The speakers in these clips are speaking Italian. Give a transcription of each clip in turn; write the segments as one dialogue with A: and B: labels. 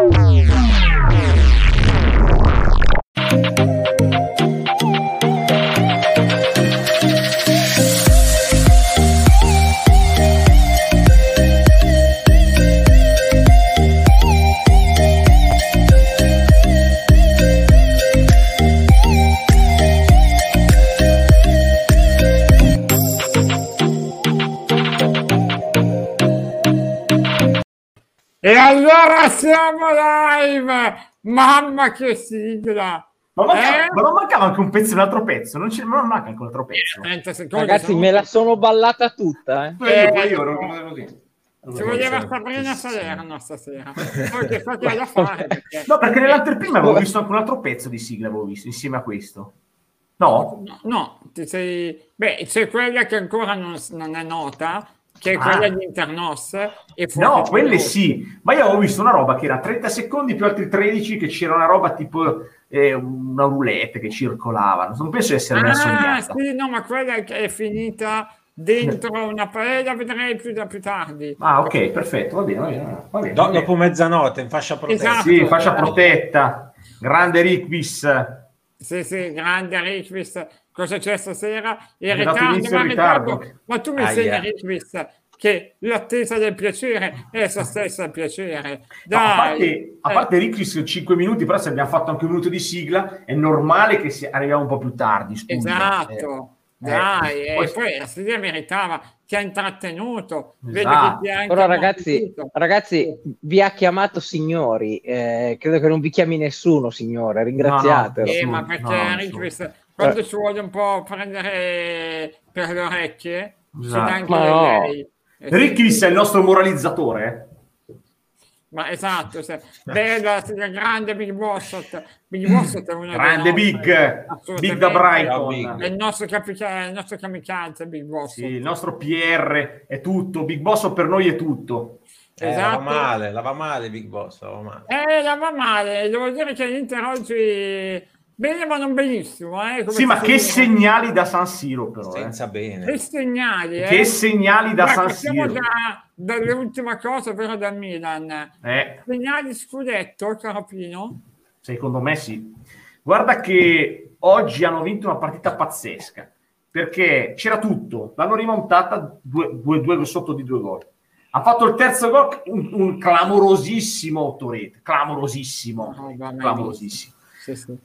A: E allora siamo live! Mamma che sigla!
B: Ma, manca-
A: Eh?
B: ma non mancava anche un pezzo, un altro pezzo? Non, c'è, non manca anche un altro pezzo.
A: 30 secondi.
C: Ragazzi,
A: sono-
C: me la sono ballata tutta. Eh.
B: Io, poi io ero rimasto così.
A: Ci voleva Sabrina Salerno stasera. Poi che so che ha da fare. Perché...
B: No, perché nell'anteprima avevo visto anche un altro pezzo di sigla, avevo visto, insieme a questo. No?
A: No, no, ti sei... Beh, c'è quella che ancora non, non è nota, che è
B: Ah.
A: quella di Internos. E fuori
B: No, quelle sì, ma io avevo visto una roba che era 30 secondi più altri 13 che c'era una roba tipo eh, una roulette che circolava, non penso di essere
A: Ah,
B: sognata.
A: sì, no, ma quella che è finita dentro una paella, la vedrei più, da più tardi.
B: Ah, ok, perfetto, va bene, va bene. Va bene,
D: Do-
B: va bene.
D: dopo mezzanotte in fascia protetta.
A: Esatto.
B: Sì, fascia protetta, grande Rickvis.
A: Sì, sì, grande Rickvis. Cosa c'è stasera?
B: Dato
A: ritardo, ma,
B: ritardo.
A: ritardo. ma tu mi
D: Aia.
A: insegni, Rickvis, che l'attesa del piacere è essa stessa il piacere.
B: No, a
A: Dai,
B: parte, a
A: eh,
B: parte Rickvis 5 minuti, però se abbiamo fatto anche un minuto di sigla, è normale che si- arriviamo un po' più tardi. scusa.
A: esatto.
B: Eh,
A: Dai,
B: eh,
A: e
B: poi-
A: poi la sigla meritava, ti ha intrattenuto. Vedi
B: Esatto.
A: che ti ha anche
C: Però ragazzi, ragazzi, vi ha chiamato signori. eh, credo che non vi chiami nessuno, signore. Ringraziatelo.
A: Eh, ma
B: No,
A: perché
B: no,
A: Rickvis, quando ci vuole un po' prendere per le orecchie, ci
B: Esatto.
A: dà anche
C: Ma no.
A: lei. Eh,
B: è il nostro moralizzatore. eh.
A: Ma esatto, se- bella, grande Big Bossot. Big Bossot è dei
B: Grande Big. Big da Brighton.
A: È il nostro, capica- il nostro kamikaze Big Bossot.
B: Sì, il nostro PR è tutto, Big Boss per noi è tutto.
D: Eh, la
A: esatto.
D: va male, la va male Big Boss, la va male.
A: Eh, la va male, devo dire che l'Inter oggi bene ma non benissimo. Eh, come
B: Sì, ma che segnali da San Siro però. eh.
D: Senza bene.
A: Che segnali, eh.
B: Che segnali da
A: Guarda,
B: San
A: partiamo
B: Siro.
A: da, dall'ultima cosa, ovvero dal Milan.
B: Eh,
A: Segnali scudetto, caro Pino?
B: secondo me sì. Guarda che oggi hanno vinto una partita pazzesca, perché c'era tutto, l'hanno rimontata due, due- due sotto di due gol. Ha fatto il terzo gol, un, un clamorosissimo autorete, clamorosissimo,
A: mai
B: clamorosissimo.
A: Sì, sì.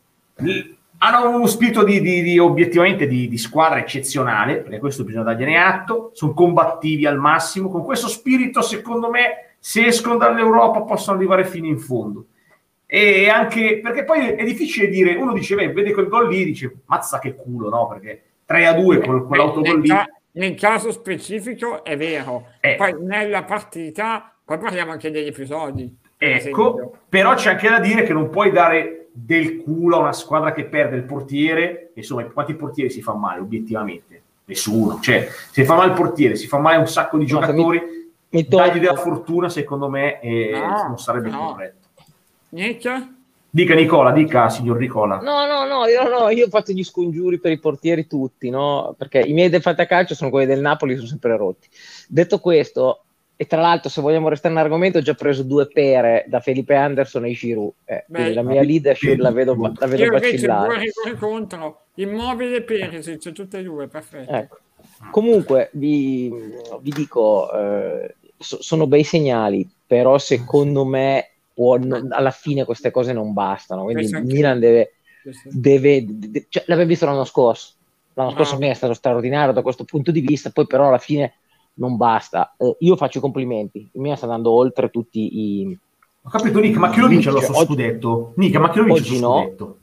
B: Hanno uno spirito di, di- di- obiettivamente di, di squadra eccezionale, perché questo bisogna dargliene atto, sono combattivi al massimo, con questo spirito secondo me se escono dall'Europa possono arrivare fino in fondo. E anche perché poi è difficile dire, uno dice, beh, vede quel gol lì, dice, mazza che culo, no? Perché 3 a 2 con quell'autogol
A: nel,
B: lì.
A: nel caso specifico è vero,
B: Eh.
A: poi nella partita, poi parliamo anche degli episodi.
B: Ecco, però c'è anche da dire che non puoi dare del culo a una squadra che perde il portiere. Insomma, quanti portieri si fa male obiettivamente? Nessuno. Cioè, se fa male il portiere, si fa male un sacco di giocatori,
C: Mi
B: dagli
C: tolgo-
B: della fortuna, secondo me, eh,
A: No,
B: non sarebbe
A: no.
B: corretto.
A: Nick?
B: Dica Nicola, dica signor Nicola.
C: No, no, no, io, no, io ho fatto gli scongiuri per i portieri tutti, no? Perché i miei del fantacalcio sono quelli del Napoli, sono sempre rotti. Detto questo, e tra l'altro, se vogliamo restare in argomento, ho già preso due pere da Felipe Anderson e Giroud. Eh,
A: Beh,
C: quindi la mia leadership la vedo, la vedo
A: Io invece due
C: vacillare.
A: rigori contro Immobile e Perisic, tutte e due, perfetto.
C: Ecco. Comunque, vi, vi dico, eh, so- sono bei segnali, però secondo me può- non- alla fine queste cose non bastano. Quindi
A: Penso
C: il. Milan deve, deve de- cioè, l'abbiamo visto l'anno scorso. L'anno scorso
A: Ah.
C: mi è stato straordinario da questo punto di vista, poi però alla fine non basta. Eh, io faccio i complimenti, il Milan sta andando oltre tutti i...
B: Ho capito, Nick, ma chi lo vince il
C: Oggi-
B: nostro scudetto? Nick, ma chi lo vince
C: Oggi
B: suo
C: no.
B: scudetto?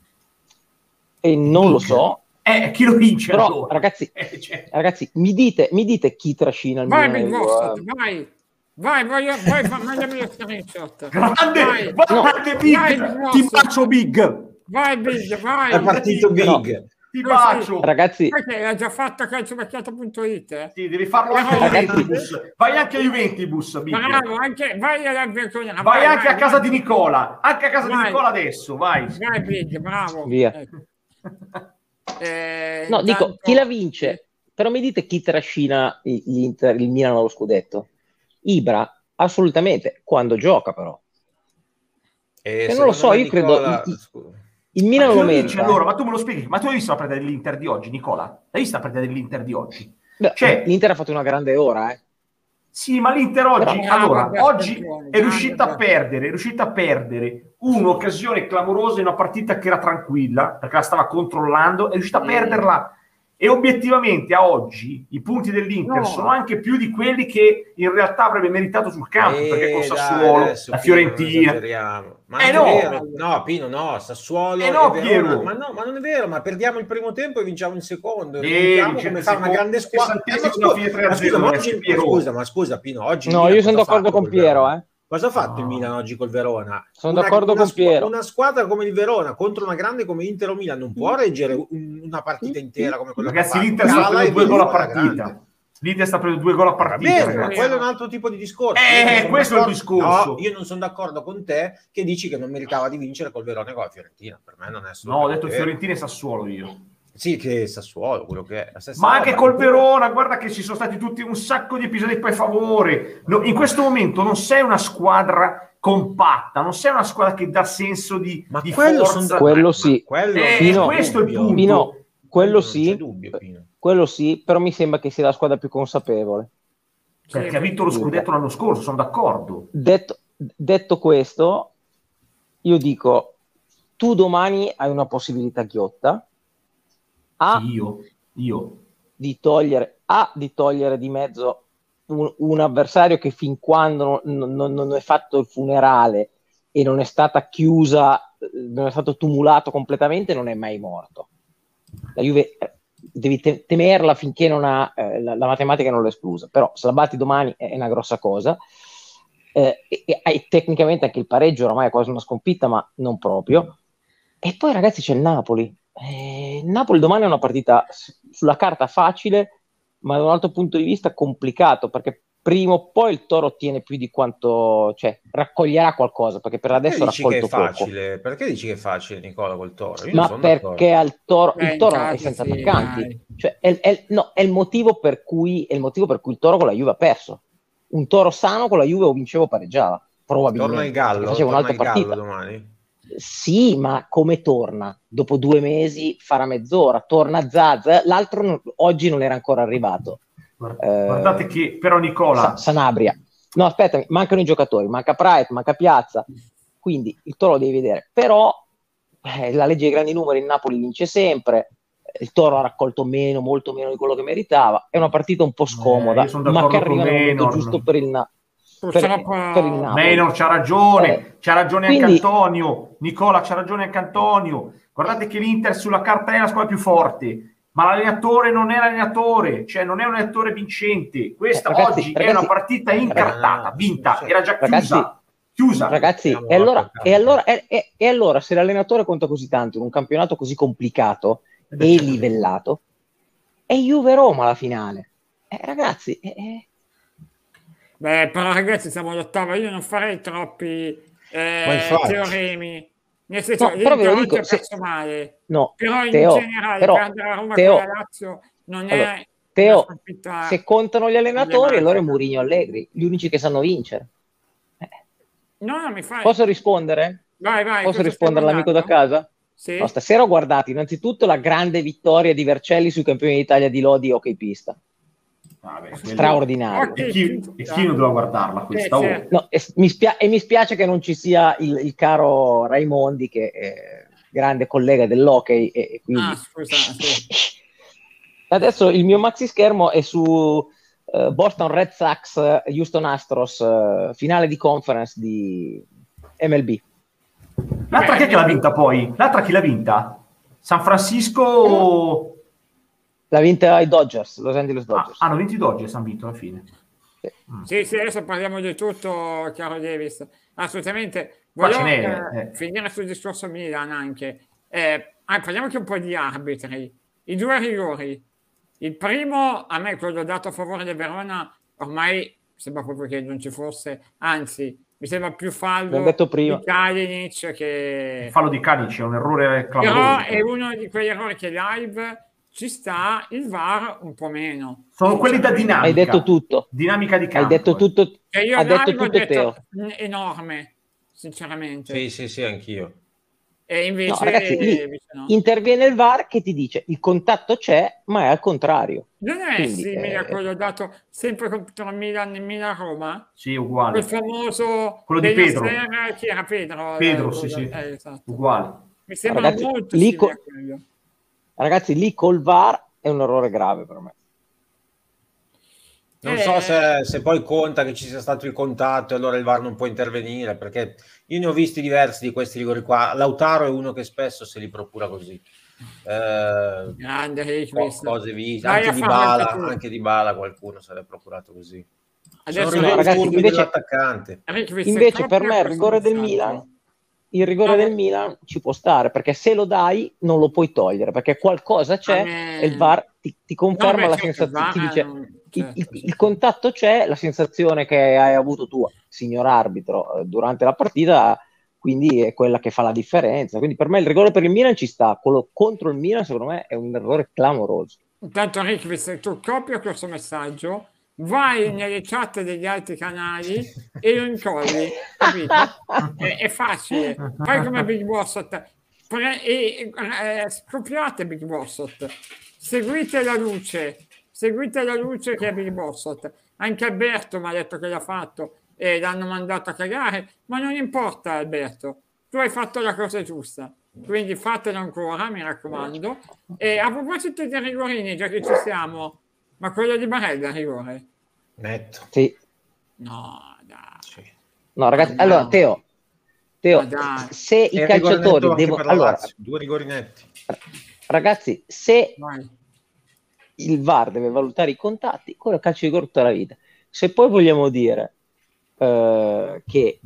C: E non lo
B: Nick.
C: so,
B: Eh, chi lo vince
C: però
B: allora?
C: ragazzi,
B: Eh, cioè,
C: ragazzi mi, dite, mi dite chi trascina il
A: Vai,
C: Milan?
A: Big
C: Io,
A: Boss,
C: eh,
A: vai, vai, voglio, vai, fa- mandami lo screenshot.
B: grande,
A: Vai,
B: guardate
A: Vai,
B: Big,
A: Big
B: ti bacio Big,
A: vai, Big, vai.
D: È partito
B: Big.
D: Big.
B: Ti bacio.
C: Ragazzi,
A: Perché l'ha già fatto a calciomacchiato.it? Eh?
B: Sì, devi farlo anche a Juventus. Vai anche a Juventus.
A: Bravo, anche, vai alla Bianconera.
B: Vai anche a casa di Nicola, anche a casa di
A: Vai.
B: Nicola adesso, vai.
A: Vai, Big, bravo.
C: Via.
A: Ecco. Eh,
C: No, dico,
A: intanto-
C: chi la vince? Però mi dite chi trascina l'Inter, il Milan allo scudetto? Ibra, assolutamente, quando gioca però.
D: E
C: Eh, non lo so, io credo-
D: Nicola- scusa.
C: Il Milan
B: Ma
C: lo
B: lo
C: merita.
B: allora, ma tu me lo spieghi? Ma tu hai visto la partita dell'Inter di oggi, Nicola? L'hai vista la partita dell'Inter di oggi?
C: Beh,
B: cioè-
C: L'Inter ha fatto una grande ora, eh.
B: Sì, ma l'Inter oggi,
A: Però-
B: allora,
A: Brava,
B: oggi
A: attenzione,
B: è riuscita a
A: grande.
B: perdere, è riuscita a perdere un'occasione clamorosa in una partita che era tranquilla, perché la stava controllando, è riuscita a
A: Sì.
B: perderla. E obiettivamente a oggi i punti dell'Inter
A: No.
B: sono anche più di quelli che in realtà avrebbe meritato sul campo,
D: Eh,
B: perché con
D: dai,
B: Sassuolo,
D: adesso,
B: la Fiorentina.
D: Ma
B: Eh,
D: non è
B: no.
D: vero. no, Pino, no, Sassuolo
B: Eh, no,
D: e.
B: Piero.
D: Ma no, ma non è vero, ma perdiamo il primo tempo e vinciamo il secondo.
B: Eh,
D: Vinciamo
B: vince
D: come fa una grande squadra. Eh, ma, scusa,
B: fine 3 a
D: ma scusa,
B: 0,
D: ma
B: adesso
D: oggi,
B: Piero.
D: scusa, ma scusa, Pino, oggi
C: No, io sono d'accordo
D: fatto
C: con Piero, eh.
D: Cosa ha fatto il
B: No.
D: Milan oggi col Verona?
C: Sono
D: Una-
C: d'accordo
D: una
C: con Piero.
D: Una squadra come il Verona contro una grande come Inter o Milan non può reggere un- una partita intera come quella
B: Ragazzi,
D: che ha
B: l'Inter
D: fatto.
B: sta prendendo due gol a partita.
D: grande.
B: L'Inter sta prendendo due gol a partita,
D: bene, ma quello è un altro tipo di discorso.
B: Eh,
D: Io non sono
B: questo è il
D: d'accordo-
B: discorso.
D: No, io non sono d'accordo con te che dici che non meritava di vincere col Verona e con la Fiorentina. Per me non è
B: No, ho detto
D: vero.
B: Fiorentina e Sassuolo io.
D: Sì, che Sassuolo, quello che è.
B: Ma anche col Verona, guarda che ci sono stati tutti un sacco di episodi per favore. No, in questo momento non sei una squadra compatta, non sei una squadra che dà senso di,
D: Ma
B: di
D: quello,
B: forza.
D: sono
C: Quello
D: ma
C: sì.
D: Quello
B: Eh,
C: Pino-
B: questo è il punto.
C: Pino, quello sì,
D: dubbio,
C: quello sì, però mi sembra che sia la squadra più consapevole.
B: Perché ha vinto lo scudetto l'anno scorso, sono d'accordo.
C: Detto, detto questo, io dico, tu domani hai una possibilità ghiotta A,
B: Io, io.
C: di togliere, A, di togliere di mezzo un, un avversario che fin quando non, non- non è fatto il funerale e non è stata chiusa, non è stato tumulato completamente, non è mai morto. La Juve eh, devi te- temerla finché non ha, eh, la, la matematica non l'ha esclusa, però se la batti domani è, una grossa cosa. Eh, e, e hai tecnicamente anche il pareggio oramai è quasi una sconfitta, ma non proprio. E poi ragazzi c'è il Napoli. Eh, il Napoli domani è una partita sulla carta facile, ma da un altro punto di vista complicato, perché prima o poi il Toro ottiene più di quanto, cioè raccoglierà qualcosa, perché per adesso ha
D: Perché dici che è
C: raccolto poco.
D: facile? Perché dici che è facile, Nicola, col Toro? Io
C: Ma
D: sono
C: perché al Toro,
A: Eh,
C: il Toro è senza
A: sì,
C: attaccanti. Cioè, è, è- no, è il motivo per cui è il motivo per cui il Toro con la Juve ha perso. Un Toro sano con la Juve o vinceva o pareggiava, probabilmente.
D: Torna il Gallo,
C: Faceva
D: torna
C: un'altra
D: il Gallo
C: partita.
D: domani.
C: Sì, ma come torna? Dopo due mesi farà mezz'ora, torna Zaz, l'altro non- oggi non era ancora arrivato.
B: Guarda-
C: Eh,
B: Guardate che, però Nicola,
C: Sa- Sanabria. No, aspetta, mancano i giocatori, manca Praet, manca Piazza, quindi il Toro lo devi vedere. Però eh, la legge dei grandi numeri il Napoli vince sempre, il Toro ha raccolto meno, molto meno di quello che meritava, è una partita un po' scomoda,
B: Eh, io sono
C: ma che arriva nel momento giusto per il, Na- per,
A: Purtroppo.
B: Maynor c'ha ragione,
C: Eh,
B: c'ha ragione
C: quindi-
B: anche Antonio, Nicola c'ha ragione anche Antonio. Guardate che l'Inter sulla carta è la squadra più forte, ma l'allenatore non è l'allenatore, cioè non è un allenatore vincente. Questa
C: Ragazzi,
B: oggi è
C: ragazzi,
B: una partita incartata,
D: ragazzi,
B: vinta,
D: sì.
B: era già
C: Ragazzi,
B: chiusa. chiusa.
C: Ragazzi, e allora, e, allora, e- e- e allora se l'allenatore conta così tanto in un campionato così complicato
B: Eh
C: e
B: certo.
C: livellato, è Juve-Roma la finale. Eh, ragazzi, eh, eh,
A: Beh, però ragazzi, siamo all'ottava, io non farei troppi eh, teoremi. Nel senso,
C: No, però ve lo dico, se-
A: male,
C: no,
A: però in
C: Teo,
A: generale
C: però,
A: perdere la Roma
C: Teo,
A: con la Lazio non è
C: allora, Teo, se contano gli allenatori, allora è Mourinho Allegri, gli unici che sanno vincere. Eh,
A: No, no, mi fai.
C: Posso rispondere?
A: Vai, vai.
C: Posso rispondere all'amico da casa?
A: Sì.
C: No, stasera ho guardato innanzitutto la grande vittoria di Vercelli sui campioni d'Italia di Lodi hockey pista.
B: Vabbè, quello-
C: Straordinario.
B: E chi, e chi non doveva guardarla questa? Oh.
A: sì.
C: No, e, mi spia- e mi spiace che non ci sia il, il caro Raimondi, che è grande collega dell'hockey. E, e quindi...
A: Ah.
C: Adesso il mio maxi schermo è su eh, Boston Red Sox, eh, Houston Astros, eh, finale di conference di MLB.
B: L'altra
A: Beh,
B: chi è che l'ha vinta poi? L'altra chi l'ha vinta? San Francisco...
C: L'ha vinta i Dodgers, Los Angeles
B: Ah,
C: Dodgers.
B: hanno vinto i Dodgers, hanno vinto alla fine. Mm.
A: Sì, sì, adesso parliamo di tutto, caro Davis. Assolutamente.
B: N'è,
A: eh,
B: eh.
A: finire sul discorso Milan anche. Eh, ah, parliamo anche un po' di arbitri. I due rigori. Il primo, a me quello dato a favore del Verona, ormai sembra proprio che non ci fosse, anzi, mi sembra più fallo
C: detto prima.
A: di Kalinic che...
B: Il fallo di Canic è un errore
A: Però
B: clamoroso.
A: è uno di quegli errori che live ci sta, il VAR un po' meno.
B: Sono quelli da dinamica.
C: Hai detto tutto.
B: Dinamica di
C: Hai
B: campo.
C: detto tutto.
A: Cioè io
C: Ha detto tutto
A: detto,
C: Teo.
A: "Mm, enorme. sinceramente.
D: Sì, sì, sì, anch'io.
A: E invece,
C: No, ragazzi, lì
A: invece no.
C: interviene il VAR che ti dice il contatto c'è, ma è al contrario.
A: Non è
C: quindi,
A: simile a
C: eh,
A: quello dato sempre contro Milan in Milan-Roma?
B: Sì, uguale.
A: Quel famoso
B: Quello di Pedro.
A: Sera, chi era Pedro?
B: Pedro,
A: Eh,
B: sì, sì.
A: eh, esatto.
B: Uguale.
A: Mi sembra
C: Ragazzi,
A: molto
C: lì
A: simile
C: co-
A: a quello.
C: Ragazzi, lì col VAR è un errore grave per me.
D: Non
A: Eh,
D: so se, se poi conta che ci sia stato il contatto e allora il VAR non può intervenire, perché io ne ho visti diversi di questi rigori qua. Lautaro è uno che spesso se li procura così. Eh,
A: Grande Rickwitz.
D: cose viste, anche di Bala,
A: anche
D: di Bala qualcuno se l'è procurato così.
A: Adesso
D: Sono
C: no,
D: rigori
C: ragazzi, invece- Invece per me il rigore del. Milan, il rigore
A: No,
C: del Milan ci può stare, perché se lo dai non lo puoi togliere, perché qualcosa c'è
A: me-
C: e il VAR ti, ti conferma
A: No,
C: la
A: certo,
C: sensazione, ti dice
A: non-
C: il,
A: certo,
C: il-
A: sì.
C: il contatto c'è, la sensazione che hai avuto tu, signor arbitro, eh, durante la partita, quindi è quella che fa la differenza. Quindi per me il rigore per il Milan ci sta, quello contro il Milan secondo me è un errore clamoroso.
A: Intanto Rickwitz, tu copia questo messaggio, vai nelle chat degli altri canali e lo incolli, capito? È, è facile. Fai come Big Bossot. Pre- e, eh, scopiate Big Bossot. Seguite la luce. Seguite la luce che è Big Bossot. Anche Alberto mi ha detto che l'ha fatto e l'hanno mandato a cagare, ma non importa Alberto. Tu hai fatto la cosa giusta. Quindi fatelo ancora, mi raccomando. E a proposito dei rigorini, già che ci siamo, ma quello di Barella rigore?
D: Netto.
C: Sì.
A: No, dai.
D: Sì.
C: No, ragazzi,
A: Ma
C: allora. Teo, Teo,
A: dai.
C: se i
D: E netto
C: calciatori devono... Allora,
D: Lazio, due rigori netti.
C: ragazzi, se
A: Vai.
C: il VAR deve valutare i contatti, quello è calcio di rigore tutta la vita. Se poi vogliamo dire eh, che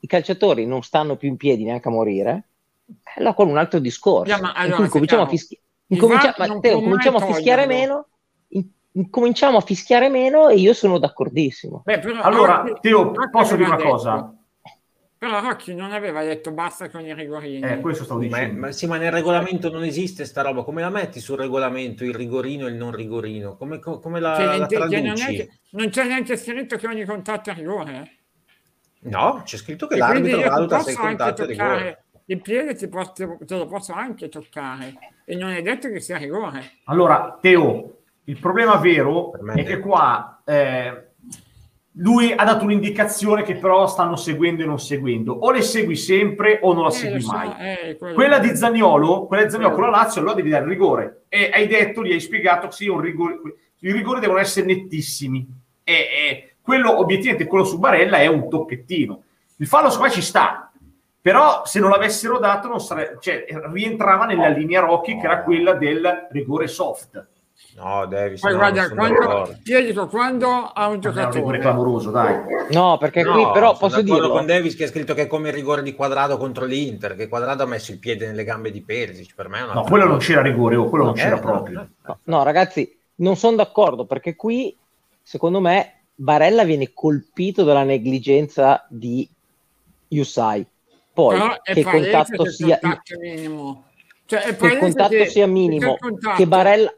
C: i calciatori non stanno più in piedi neanche a morire, eh, allora quello è un altro discorso.
A: Ya, ma
C: in
A: allora,
C: cui cominciamo a, fischi- incomincia-
A: VAR
C: ma
A: non
C: Teo,
A: può mai
C: cominciamo a fischiare meno, in- incominciamo a fischiare meno e io sono d'accordissimo.
A: Beh, però
B: Allora,
A: Rocchi-
B: Teo, posso dire una
A: detto-
B: cosa?
A: Però Rocchi non aveva detto basta con i rigorini.
B: Eh, questo stavo
D: Ma,
B: dicendo.
D: ma sì, ma nel regolamento non esiste sta roba. Come la metti sul regolamento il rigorino e il non rigorino? Come, co- come la,
A: Cioè,
D: la
A: che- che non,
D: traduci?
A: che- non c'è neanche scritto che ogni contatto è rigore.
D: No, c'è scritto che
A: E
D: l'arbitro valuta se il
A: posso anche
D: contatto è rigore.
A: toccare il piede, ti posso- te lo posso anche toccare. E non è detto che sia rigore.
B: Allora, Teo, il problema vero è che qua eh, lui ha dato un'indicazione che però stanno seguendo e non seguendo. O le segui sempre o non la
A: Eh,
B: segui
A: so,
B: mai.
A: eh,
B: Quella di Zagnolo, quella di Zagnolo con la Lazio, allora devi dare il rigore. E hai detto, gli hai spiegato che sì, un rigore, i rigori devono essere nettissimi. E, e quello, obiettivamente, quello su Barella è un tocchettino. Il fallo secondo me ci sta, però se non l'avessero dato non sare- cioè, rientrava nella linea Rocchi che era quella del rigore soft.
D: No, Davis,
A: Poi
D: no,
A: guarda,
D: non
A: quando, io dico quando a un
B: Non
A: giocatore
B: clamoroso, dai.
C: No, perché
D: No,
C: qui però
D: sono
C: posso
D: d'accordo
C: dirlo.
D: con Davis che ha scritto che è come il rigore di Quadrado contro l'Inter, che Quadrado ha messo il piede nelle gambe di Perisic, per me
B: No, quello non c'era rigore, oh, quello non
D: Eh,
B: c'era
D: no,
B: proprio.
C: No, no, ragazzi, non sono d'accordo perché qui, secondo me, Barella viene colpito dalla negligenza di Yusai. Poi,
A: però
C: che il contatto
A: che il
C: sia,
A: minimo. Cioè,
C: che il contatto
A: che-
C: sia minimo,
A: contatto-
C: che Barella...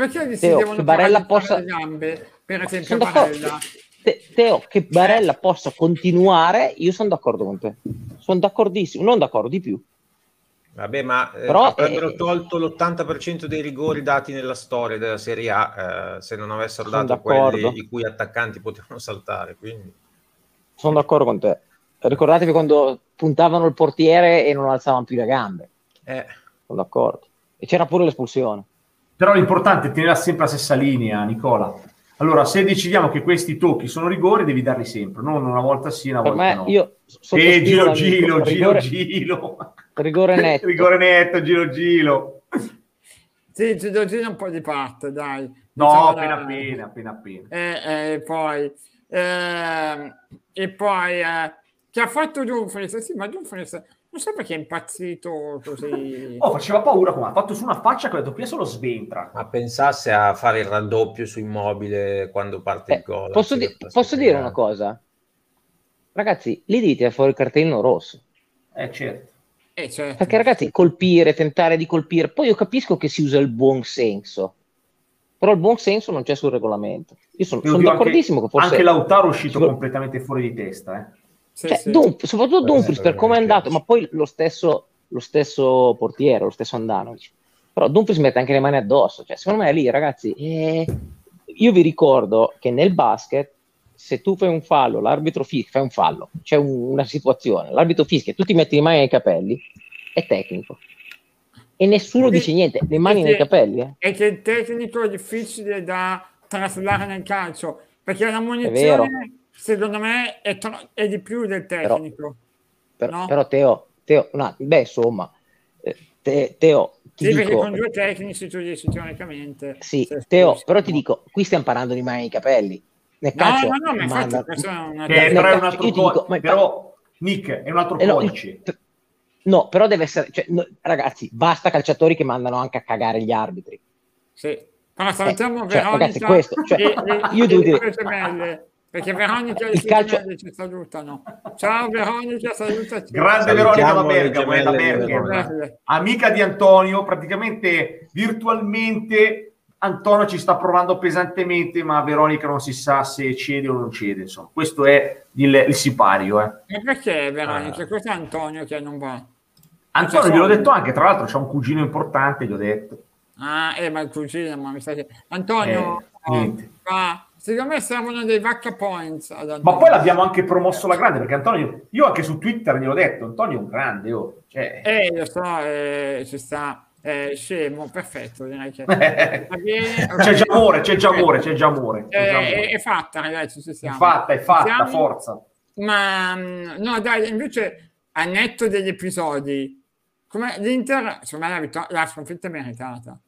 A: Perché gli si
C: Teo,
A: devono
C: che Barella possa-
A: le gambe, per esempio. Barella?
C: Te- Teo, che Barella possa continuare, io sono d'accordo con te. Sono d'accordissimo, non d'accordo di più.
D: Vabbè, ma eh,
C: Però,
D: avrebbero
C: eh,
D: tolto l'80% dei rigori dati nella storia della Serie A eh, se non avessero dato
C: d'accordo.
D: quelli i cui attaccanti potevano saltare. Quindi.
C: Sono d'accordo con te. Ricordatevi quando puntavano il portiere e non alzavano più le gambe.
D: Eh,
C: Sono d'accordo. E c'era pure l'espulsione.
B: Però l'importante è tenere sempre la stessa linea, Nicola. Allora, se decidiamo che questi tocchi sono rigori, devi darli sempre, non una volta sì, una
C: Per
B: volta
C: me,
B: no.
C: io
B: e
C: sottoscrivo
B: giro, giro, giro,
C: rigore,
B: giro.
C: rigore netto.
B: Rigore netto, giro, giro.
A: Sì, Gino Gino un po' di parte, dai.
B: No,
A: Diciamo
B: appena
A: la-
B: appena, appena appena.
A: Eh, eh, poi, ehm, e poi, eh, che ha fatto Dumfries? Sì, ma Dumfries non so perché è impazzito così.
B: Oh, faceva paura come ha fatto su una faccia che ho detto qui solo sventra.
D: ma pensasse a fare il raddoppio su immobile quando parte
C: Eh,
D: il gol.
C: posso, di- posso dire una cosa? Ragazzi, lì devi tirare fuori il cartellino rosso.
B: Eh, certo.
A: Eh, certo.
C: Perché ragazzi, colpire, tentare di colpire, poi io capisco che si usa il buon senso, però il buon senso non c'è sul regolamento. Io sono, sono d'accordissimo
B: anche,
C: che forse...
B: anche Lautaro è uscito
C: ci-
B: completamente fuori di testa. Eh.
A: Sì,
C: Cioè,
A: sì.
C: Dumf- soprattutto Dumfries per come è andato,
D: piace.
C: ma poi lo stesso, lo stesso portiere, lo stesso Andanovic. Però Dumfries mette anche le mani addosso. Cioè, secondo me lì, ragazzi, eh, io vi ricordo che nel basket, se tu fai un fallo, l'arbitro fischia, fai un fallo, c'è un- una situazione, l'arbitro fischia e tu ti metti le mani nei capelli, è tecnico. E nessuno
A: Sì,
C: dice niente, le mani nei capelli. eh.
A: è che il tecnico è difficile da traslare nel calcio perché la
C: vero.
A: munizione secondo me è, tro- è di più del tecnico
C: Però,
A: No.
C: però Teo, Teo no, beh, insomma, eh, Te- Teo, ti
A: sì, perché
C: dico,
A: con due tecnici tu dici teoricamente
C: Sì, Teo, però ti dico, qui stiamo parlando di mani nei capelli. Nel
A: no
C: calcio
A: no no ma infatti
C: manda-
A: questo è una
B: Che
C: nel
B: però è un altro
C: io ti
B: co-
C: dico, ma
B: però Nick è un altro
C: Eh, no,
B: codice.
C: no, però deve essere, cioè, no, ragazzi, basta calciatori che mandano anche a cagare gli arbitri.
A: sì. però salutiamo
C: Eh, cioè, ragazzi, questo, cioè,
A: e, e-
C: io
A: e
C: devo dire-
A: perché Veronica e
C: Il calcio-
A: ci salutano ciao Veronica salutaci
B: Grande Veronica da Bergamo, eh, da
D: gemelle di
B: Bergamo. Amica di Antonio, praticamente virtualmente Antonio ci sta provando pesantemente, ma Veronica non si sa se cede o non cede. Insomma, questo è il, il sipario. Eh.
A: ma perché Veronica
D: Ah.
A: cos'è Antonio che non va
B: Antonio, gliel'ho detto anche, tra l'altro c'è un cugino importante, gli ho detto.
A: Ah, eh, ma il cugino, ma mi sa che... Antonio,
B: Eh, niente.
A: va- secondo me servono dei vacca points
B: Ma poi l'abbiamo anche promosso la grande, perché Antonio, io anche su Twitter gliel'ho detto, Antonio è un grande, oh. Cioè,
A: Eh, lo so, eh, ci sta, eh, scemo, perfetto, direi che...
B: C'è già amore, c'è già amore, c'è già amore. c'è già
A: Eh,
B: amore.
A: è, è fatta, ragazzi, ci
B: È
A: siamo.
B: fatta, è fatta,
A: Siamo-
B: forza.
A: Ma, mm, no, dai, invece, a netto degli episodi, come l'Inter, secondo me la, vittor- la sconfitta è meritata.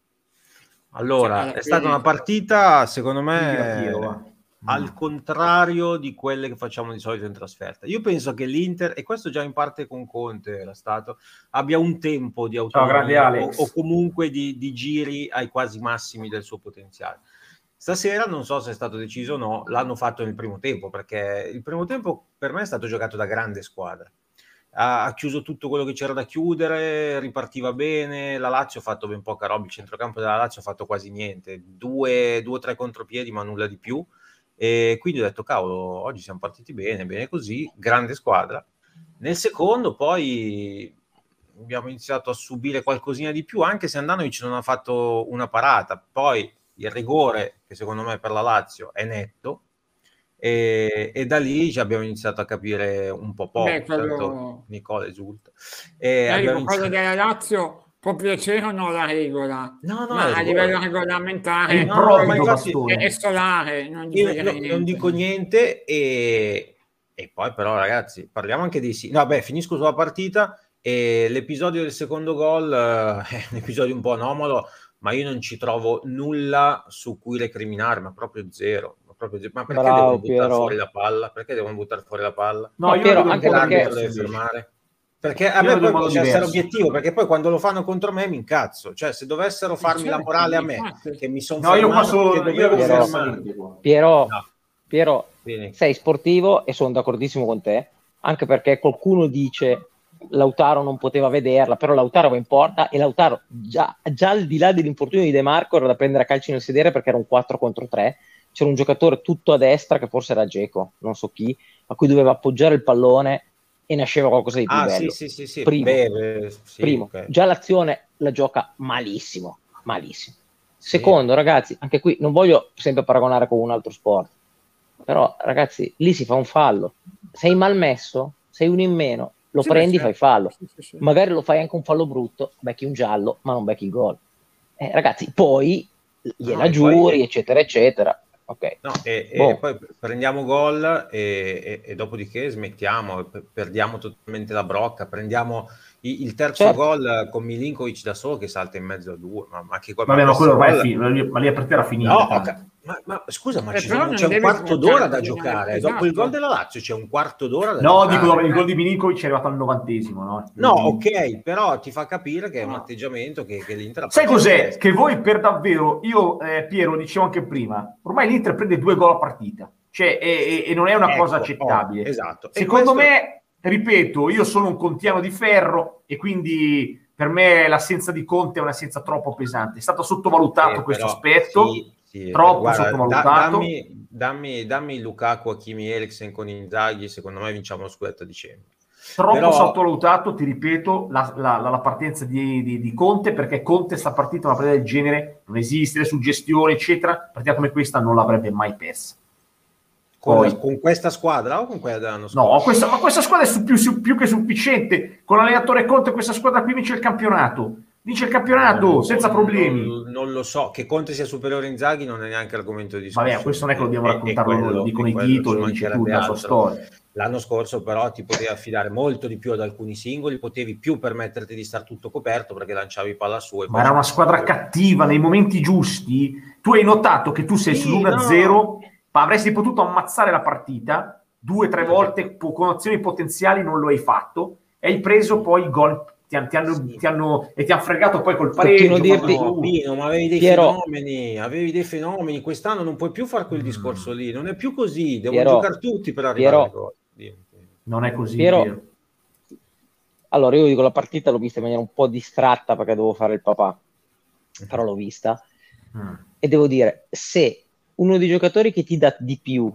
D: Allora,
A: Cioè,
D: è stata una partita, secondo me, al contrario di quelle che facciamo di solito in trasferta. Io penso che l'Inter, e questo già in parte con Conte era stato, abbia un tempo di autonomia o, o comunque di, di giri ai quasi massimi del suo potenziale. Stasera non so se è stato deciso o no, l'hanno fatto nel primo tempo, perché il primo tempo per me è stato giocato da grande squadra. Ha, ha chiuso tutto quello che c'era da chiudere, ripartiva bene, la Lazio ha fatto ben poca roba, il centrocampo della Lazio ha fatto quasi niente, due, o tre contropiedi ma nulla di più. E quindi ho detto, cavolo, oggi siamo partiti bene, bene così, grande squadra. Nel secondo poi abbiamo iniziato a subire qualcosina di più, anche se Andanovic non ha fatto una parata. Poi il rigore, che secondo me per la Lazio è netto, e, e da lì ci abbiamo iniziato a capire un po' poco.
A: Beh, quello-
D: Tanto Nicola esulta. E
A: Eh,
D: abbiamo
A: dico, quello
D: iniziato-
A: della Lazio può piacere o no la regola,
D: No, no,
A: ma a livello regolamentare
D: No,
B: proprio
D: ma infatti-
A: è, solare, non gli
D: Io
A: niente.
D: non dico niente e, e poi però ragazzi parliamo anche dei sì. No, beh, finisco sulla partita e l'episodio del secondo gol eh, è un episodio un po' anomalo, ma io non ci trovo nulla su cui recriminare, ma proprio zero. Ma, proprio ma perché
C: Bravo,
D: devono buttare
C: Piero.
D: fuori la palla? Perché devono buttare fuori la palla?
B: No, io
C: Piero, anche perché-
D: deve fermare. Perché a
B: Io
D: me poi bisogna essere obiettivo, perché poi quando lo fanno contro me mi incazzo. Cioè, se dovessero farmi la
A: certo,
D: morale a me,
A: infatti.
D: che mi sono
B: No, io
D: fermato,
B: solo
D: che
B: io
D: dovevo
C: Piero. Piero,
D: No.
C: Piero, sei sportivo e sono d'accordissimo con te, anche perché qualcuno dice Lautaro non poteva vederla, però Lautaro va in porta e Lautaro già, già al di là dell'infortunio di De Marco era da prendere a calci nel sedere perché era un 4 contro 3, c'era un giocatore tutto a destra che forse era Geco, non so chi, a cui doveva appoggiare il pallone e nasceva qualcosa di più
D: Ah,
C: bello.
D: sì, sì, sì, sì.
C: Primo.
D: Beh, beh, sì,
C: Primo,
D: ok.
C: già l'azione la gioca malissimo, malissimo. Secondo, ragazzi, anche qui non voglio sempre paragonare con un altro sport, però ragazzi, lì si fa un fallo. Sei mal messo, sei uno in meno, lo
A: Sì,
C: prendi,
A: beh,
C: fai
A: certo.
C: fallo.
A: Sì, sì, sì.
C: Magari lo fai anche un fallo brutto, becchi un giallo, ma non becchi il gol. Eh, ragazzi, poi gliela
D: No,
C: giuri,
D: poi-
C: eccetera, eccetera. Ok.
D: No, e, e
C: Boh.
D: poi prendiamo gol e, e- e dopodiché smettiamo, pe- perdiamo totalmente la brocca, prendiamo i- il terzo
C: Certo.
D: gol con Milinkovic da solo che salta in mezzo a due, ma, ma che gol
B: Vabbè, ma quello ormai è finito, ma lì a partita era finita.
D: No, ma, ma scusa, ma
A: Eh,
D: ci sono- c'è un quarto d'ora da giocare.
A: esatto.
D: Dopo il gol della Lazio c'è un quarto d'ora da
B: No,
D: giocare.
B: dico il gol di Milinkovic è arrivato al novantesimo, no?
D: No, ok, però ti fa capire che è un
A: No.
D: atteggiamento che, che l'Inter
B: Sai cos'è? Che voi per davvero, io eh, Piero dicevo anche prima, ormai l'Inter prende due gol a partita, cioè, e, e- e non è una
D: Ecco,
B: cosa accettabile.
D: oh, esatto.
B: Secondo
D: questo-
B: me, ripeto, io sono un contiano di ferro e quindi per me l'assenza di Conte è un'assenza troppo pesante. È stato sottovalutato
D: Eh,
B: questo
D: però,
B: aspetto.
D: sì, sì,
B: troppo
D: guarda,
B: sottovalutato.
D: da- dammi, dammi, dammi Lukaku, Hakimi Eriksen con Inzaghi, secondo me vinciamo lo scudetto a dicembre.
B: Troppo
D: Però-
B: sottovalutato, ti ripeto, la, la- la- partenza di, di- di Conte, perché Conte sta partita una partita del genere, non esiste, le suggestioni, eccetera, partita come questa non l'avrebbe mai persa.
D: Con, con questa squadra o con quella dell'anno scorso?
B: No, questa, ma questa squadra è su- più, su- più che sufficiente. Con l'allenatore Conte questa squadra qui vince il campionato. Vince il campionato
D: Non-
B: senza
D: non-
B: problemi.
D: Non, non lo so, che Conte sia superiore a Inzaghi non è neanche argomento di discussione.
B: Vabbè, questo non è che lo dobbiamo raccontarlo noi, lo dicono i titoli, lo dice tu, la sua storia.
D: L'anno scorso però ti potevi affidare molto di più ad alcuni singoli, potevi più permetterti di star tutto coperto perché lanciavi palla su.
B: Ma era una squadra cattiva nei momenti giusti. Tu hai notato che tu sei
D: Sì,
B: sull'1-0, ma avresti potuto ammazzare la partita due o tre volte con azioni potenziali, non lo hai fatto. E hai preso poi gol. Ti, han- ti hanno,
D: Sì.
B: ti hanno- e ti hanno fregato poi col pareggio.
C: Dirti-
D: No, Pino, ma avevi dei
C: Piero-
D: fenomeni, avevi dei fenomeni. Quest'anno non puoi più fare quel
B: Mm.
D: discorso lì, non è più così. Devono
C: Piero-
D: giocare tutti per arrivare
C: Piero-.
D: Dimmi.
B: Non è così.
C: Piero-
B: vero.
C: Allora, io dico la partita l'ho vista in maniera un po' distratta perché dovevo fare il papà, però l'ho vista
B: Mm.
C: e devo dire, se uno dei giocatori che ti dà di più,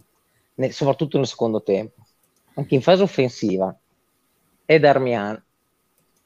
C: nel- soprattutto nel secondo tempo, anche in fase offensiva, è Darmian,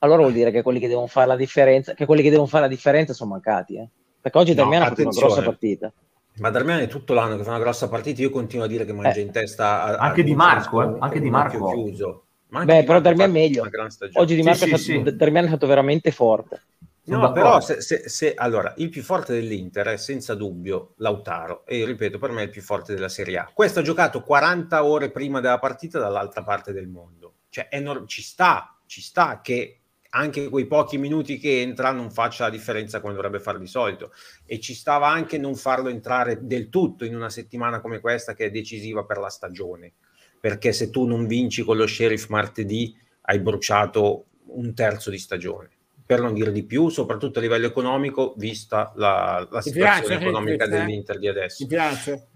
C: allora vuol dire che quelli che devono fare la differenza, che quelli che devono fare la differenza sono mancati, eh? Perché oggi
D: No,
C: Darmian ha fatto una grossa partita.
D: Ma Darmian è tutto l'anno che fa una grossa partita. Io continuo a dire che mangia
C: Eh.
D: in testa. a-
B: Anche
D: a-
B: Di Marco, eh, anche Di Marco.
D: Chiuso. Ma anche
C: Beh,
D: Di
C: però
D: Marco ha
C: Darmian
D: fatto
C: meglio. Oggi Di
B: Sì,
C: Marco,
B: sì,
C: è stato,
B: sì.
C: Darmian è stato veramente forte.
B: Sono
D: No, però se, se- se- allora, il più forte dell'Inter è senza dubbio Lautaro e io ripeto, per me è il più forte della Serie A. Questo ha giocato 40 ore prima della partita dall'altra parte del mondo. Cioè, è nor- ci sta, ci sta che anche quei pochi minuti che entra non faccia la differenza come dovrebbe fare di solito e ci stava anche non farlo entrare del tutto in una settimana come questa che è decisiva per la stagione. Perché se tu non vinci con lo sheriff martedì hai bruciato un terzo di stagione per non dire di più, soprattutto a livello economico, vista la, la situazione
A: piace,
D: economica
A: Ricky, eh?
D: dell'Inter di adesso.
A: Mi piace.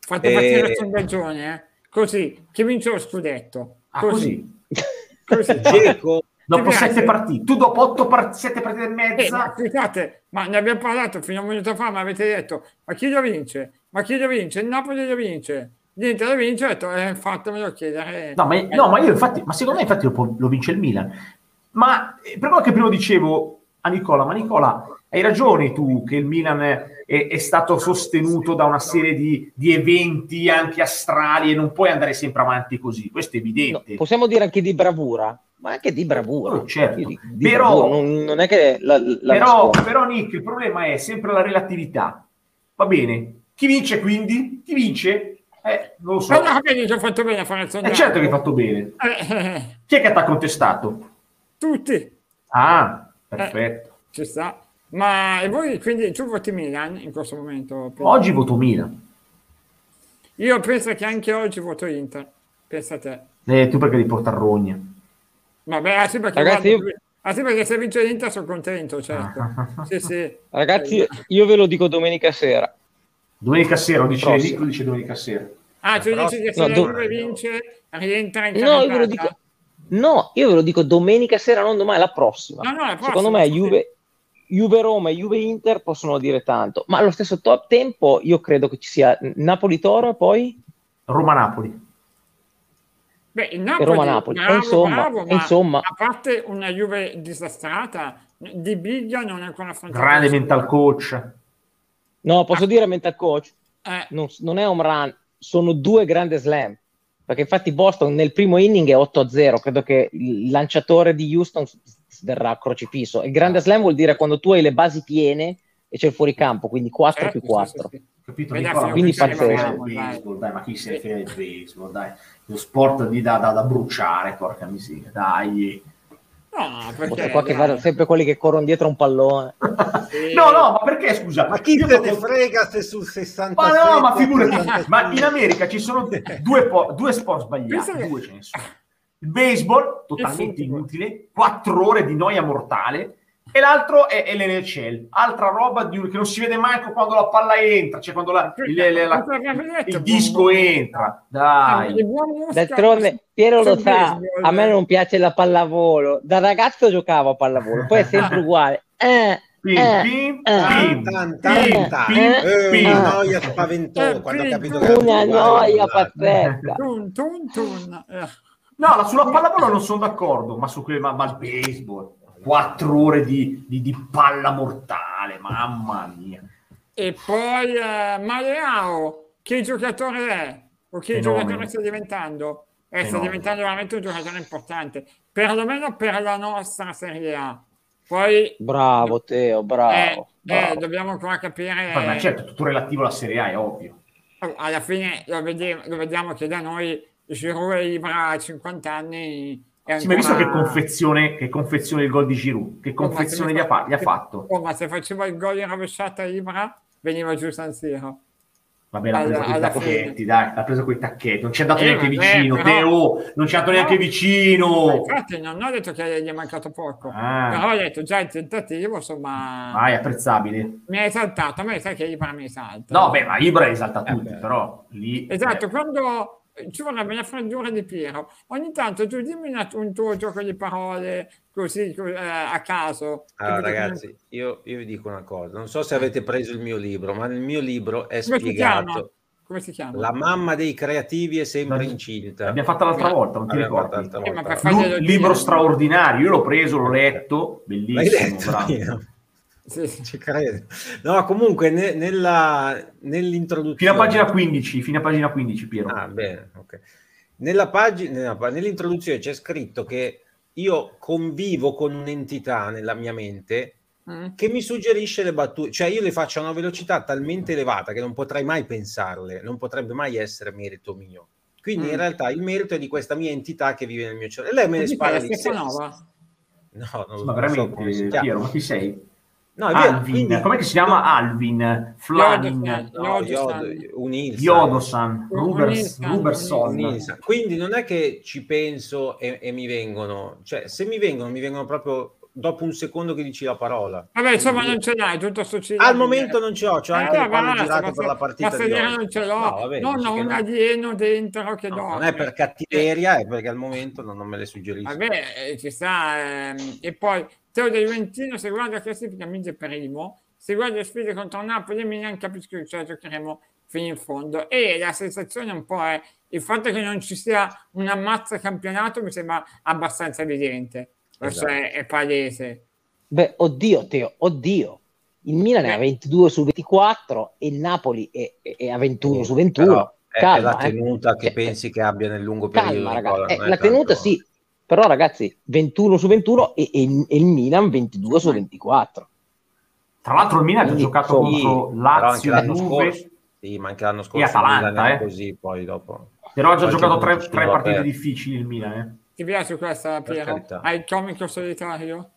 A: Fate
D: Eh,
A: partire il sondaggio, eh? Così, chi vince lo scudetto?
B: Ah, così.
A: Così.
D: Geco,
B: Dopo sette partite, tu dopo otto part- sette partite e
A: Eh, ma
B: mezza,
A: ma ne abbiamo parlato fino a un minuto fa, ma avete detto, ma chi lo vince? Ma chi lo vince? Il Napoli lo vince. L'Inter lo vince, ho detto, eh, fatemelo chiedere.
B: No, ma, no, ma io infatti, ma secondo me infatti lo, lo vince il Milan. Ma eh, per quello che prima dicevo a Nicola, ma Nicola, hai ragione tu che il Milan è, è stato sostenuto da una serie di, di eventi anche astrali e non puoi andare sempre avanti così, questo è
C: No,
B: evidente.
C: possiamo dire anche di bravura, ma anche di bravura.
B: Oh, certo.
C: Dico di
B: Però-
C: bravura, non, non è che la, la
B: però, però, Nick, il problema è sempre la relatività. Va bene, chi vince quindi? Chi vince? Eh, non lo so.
A: Ma no, vedi che ho fatto bene a fare il
B: È
A: sondaggio.
B: certo che hai fatto bene.
A: Eh, eh,
B: Chi è che ti ha contestato?
A: tutti,
B: Ah, perfetto.
A: ci sta. Ma e voi, quindi, tu voti Milan in questo momento?
B: Oggi voto Milan.
A: Io penso che anche oggi voto Inter. Pensa a te.
B: Eh, tu perché li porta a rogna?
A: Vabbè, ah, sì, perché,
C: Ragazzi,
A: guarda,
C: io-
A: ah, sì, perché se vince l'Inter sono contento, certo. sì, sì.
C: Ragazzi, io ve lo dico domenica sera.
B: Domenica sera, lo dice dice domenica sera.
A: Ah, tu
D: Però-
A: dici che se
C: no,
A: la
C: do-
A: Juve vince, rientra in
C: No, io ve lo dico. No, io ve lo dico domenica sera, non domani, la prossima.
A: No, no, la prossima,
C: Secondo me. Juve, Juve Roma e Juve Inter possono dire tanto, ma allo stesso to- tempo io credo che ci sia Napoli Toro e poi
B: Roma-Napoli.
A: Beh, il Napoli, bravo,
C: E insomma,
A: bravo,
C: e
A: ma
C: insomma-
A: a parte una Juve disastrata, di Biglia non è ancora affrontato.
B: Grande mental coach.
C: no, posso dire mental coach,
A: Eh,
C: non, non è home run, sono due grandi slam. Perché infatti Boston nel primo inning è 8-0, credo che il lanciatore di Houston verrà crocifisso. Il grande slam vuol dire quando tu hai le basi piene e c'è il fuoricampo, quindi 4
A: certo,
C: più 4.
A: sì, sì, sì.
B: Capito?
A: Beh, dai,
B: Nicola?
C: quindi pazzesco.
B: baseball, dai, ma chi se ne frega del baseball, dai. Lo sport di da, da, da bruciare, porca miseria, dai.
A: No, perché...
C: Qua che
A: dai.
C: va sempre quelli che corrono dietro un pallone.
A: Sì.
B: No, no, ma perché, scusa?
D: ma chi te ne frega se sul 67?
B: Ma no, ma figurati,
D: 65?
B: ma in America ci sono due, po- due sport sbagliati,
A: Pensa che-
B: due ce ne sono. Il baseball, totalmente inutile, quattro ore di noia mortale, e l'altro è, è l'NCL, altra roba di- che non si vede manco quando la palla entra, cioè quando la- il, la- la- il disco entra. Dai.
C: D'altronde Piero lo sa, a me non piace la pallavolo. Da ragazzo giocavo a pallavolo, poi è sempre uguale. Eh,
B: Pim, pim,
D: noia spaventosa
A: Eh,
D: quando
A: sì,
D: capito che
C: Una noia pazzesca.
A: Tun, tun, tun.
B: No, la- sulla pallavolo non sono d'accordo, ma su quel ma, ma il baseball, quattro ore di, di- di palla mortale, mamma mia.
A: E poi eh, Maleao, che giocatore è? O che
B: Fenomeno.
A: giocatore sta diventando? Eh, sta diventando veramente un giocatore importante, perlomeno per la nostra Serie A. Poi
C: Bravo Teo,
A: eh,
C: bravo.
A: eh,
C: bravo.
A: dobbiamo ancora capire.
B: Ma, ma certo, tutto relativo alla Serie A, è ovvio.
A: Alla fine lo, vedi- lo vediamo che da noi Giroud e Ibra a 50 anni
B: Sì, ma hai visto che confezione, che confezione il gol di Giroud? Che
A: Oh,
B: confezione
A: mi
B: gli ha,
A: fa-
B: gli ha fatto?
A: Oh, ma se faceva il gol in rovesciata Ibra veniva giù San Siro
B: Vabbè, l'ha preso con i tacchetti,
A: fine.
B: dai, l'ha preso con i tacchetti, non ci è andato
A: Eh,
B: neanche
A: vabbè,
B: vicino,
A: però-
B: Teo, non ci è andato neanche
A: No.
B: vicino.
A: infatti non ho detto che gli è mancato poco
B: Ah.
A: però ho detto già il tentativo insomma
B: Vai, apprezzabile.
A: mi ha esaltato a me sai che Ibra mi esalta
B: No, beh, ma Ibra esalta tutti,
D: beh.
B: però lì...
A: esatto
B: eh,
A: quando ci vorrebbe la freddura di Piero ogni tanto tu dimmi un tuo gioco di parole così co- eh, a caso
D: Allora,
A: Capito?
D: ragazzi, io, io vi dico una cosa, non so se avete preso il mio libro, ma nel mio libro è
A: come si
D: spiegato
A: come si chiama?
D: la mamma dei creativi è sempre incinta.
B: L'abbiamo fatta l'altra volta, non ti
D: L'abbiamo
B: ricordi?
A: Eh, dire.
B: libro straordinario, io l'ho preso, l'ho letto,
D: L'hai
B: bellissimo,
D: letto?
B: bravo.
D: Io?
A: Sì.
D: Ci credo. No, comunque ne- nella, nell'introduzione...
B: Fino a pagina 15, fino a pagina 15, Piero.
D: Ah, bene, ok. Nella pagina, nell'introduzione c'è scritto che io convivo con un'entità nella mia mente
A: Mm.
D: che mi suggerisce le battute, cioè io le faccio a una velocità talmente elevata che non potrei mai pensarle, non potrebbe mai essere merito mio. Quindi in
A: Mm.
D: realtà il merito è di questa mia entità che vive nel mio cervello. E lei me ne spara di sé. No, non,
B: ma
D: non so
B: veramente,
D: chiama.
B: Piero, ma chi sei?
D: No,
B: Alvin,
D: quindi-
B: com'è che si chiama? Alvin, Flamin,
A: Yodosan.
D: No,
A: Yodosan.
B: Ruberson.
D: Quindi non è che ci penso e, e mi vengono, cioè se mi vengono, mi vengono proprio dopo un secondo che dici la parola.
A: Vabbè, insomma,
D: Quindi-
A: non ce l'hai, tutto sto
D: Al momento non ce l'ho, c'ho anche
A: Eh,
D: le palle girate per la partita
A: dire
D: oggi.
A: non ce l'ho,
D: No, vabbè,
A: non ho un
D: no.
A: alieno dentro che
D: No,
A: dorme.
D: non è per cattiveria, è perché al momento non, non me le suggerisco.
A: Vabbè, eh, ci sta. ehm, e poi Teo del Juventino, se guarda la classifica, vince primo. Se guarda le sfide contro Napoli, mi neanche capisco che ce la giocheremo fino in fondo. E la sensazione un po' è il fatto che non ci sia un ammazza campionato mi sembra abbastanza evidente. Questo
D: Esatto.
A: è, è palese.
C: Beh, oddio Teo, oddio. Il Milan è a
A: Eh.
C: 22 su 24 e il Napoli è, è- è a 21
D: Sì,
C: su 21.
D: però è, è
C: Calma,
D: la
C: eh.
D: tenuta che
C: Eh,
D: pensi che abbia nel lungo periodo.
C: Calma,
D: non
C: Eh, la tenuta
D: tanto-
C: sì, però ragazzi, 21 su 21 e, e il, e il Milan 22 su 24.
B: Tra l'altro il Milan ha giocato
C: sì,
B: contro
D: anche
B: Lazio,
D: l'anno
B: Juve,
D: scorso, sì, ma anche l'anno scorso
B: Atalanta,
D: il Milan
B: eh.
D: così, poi dopo.
B: però ha già giocato tre, tre partite
D: aperto.
B: difficili il Milan. Eh.
A: Ti piace questa, Piero? Hai il comico solitario?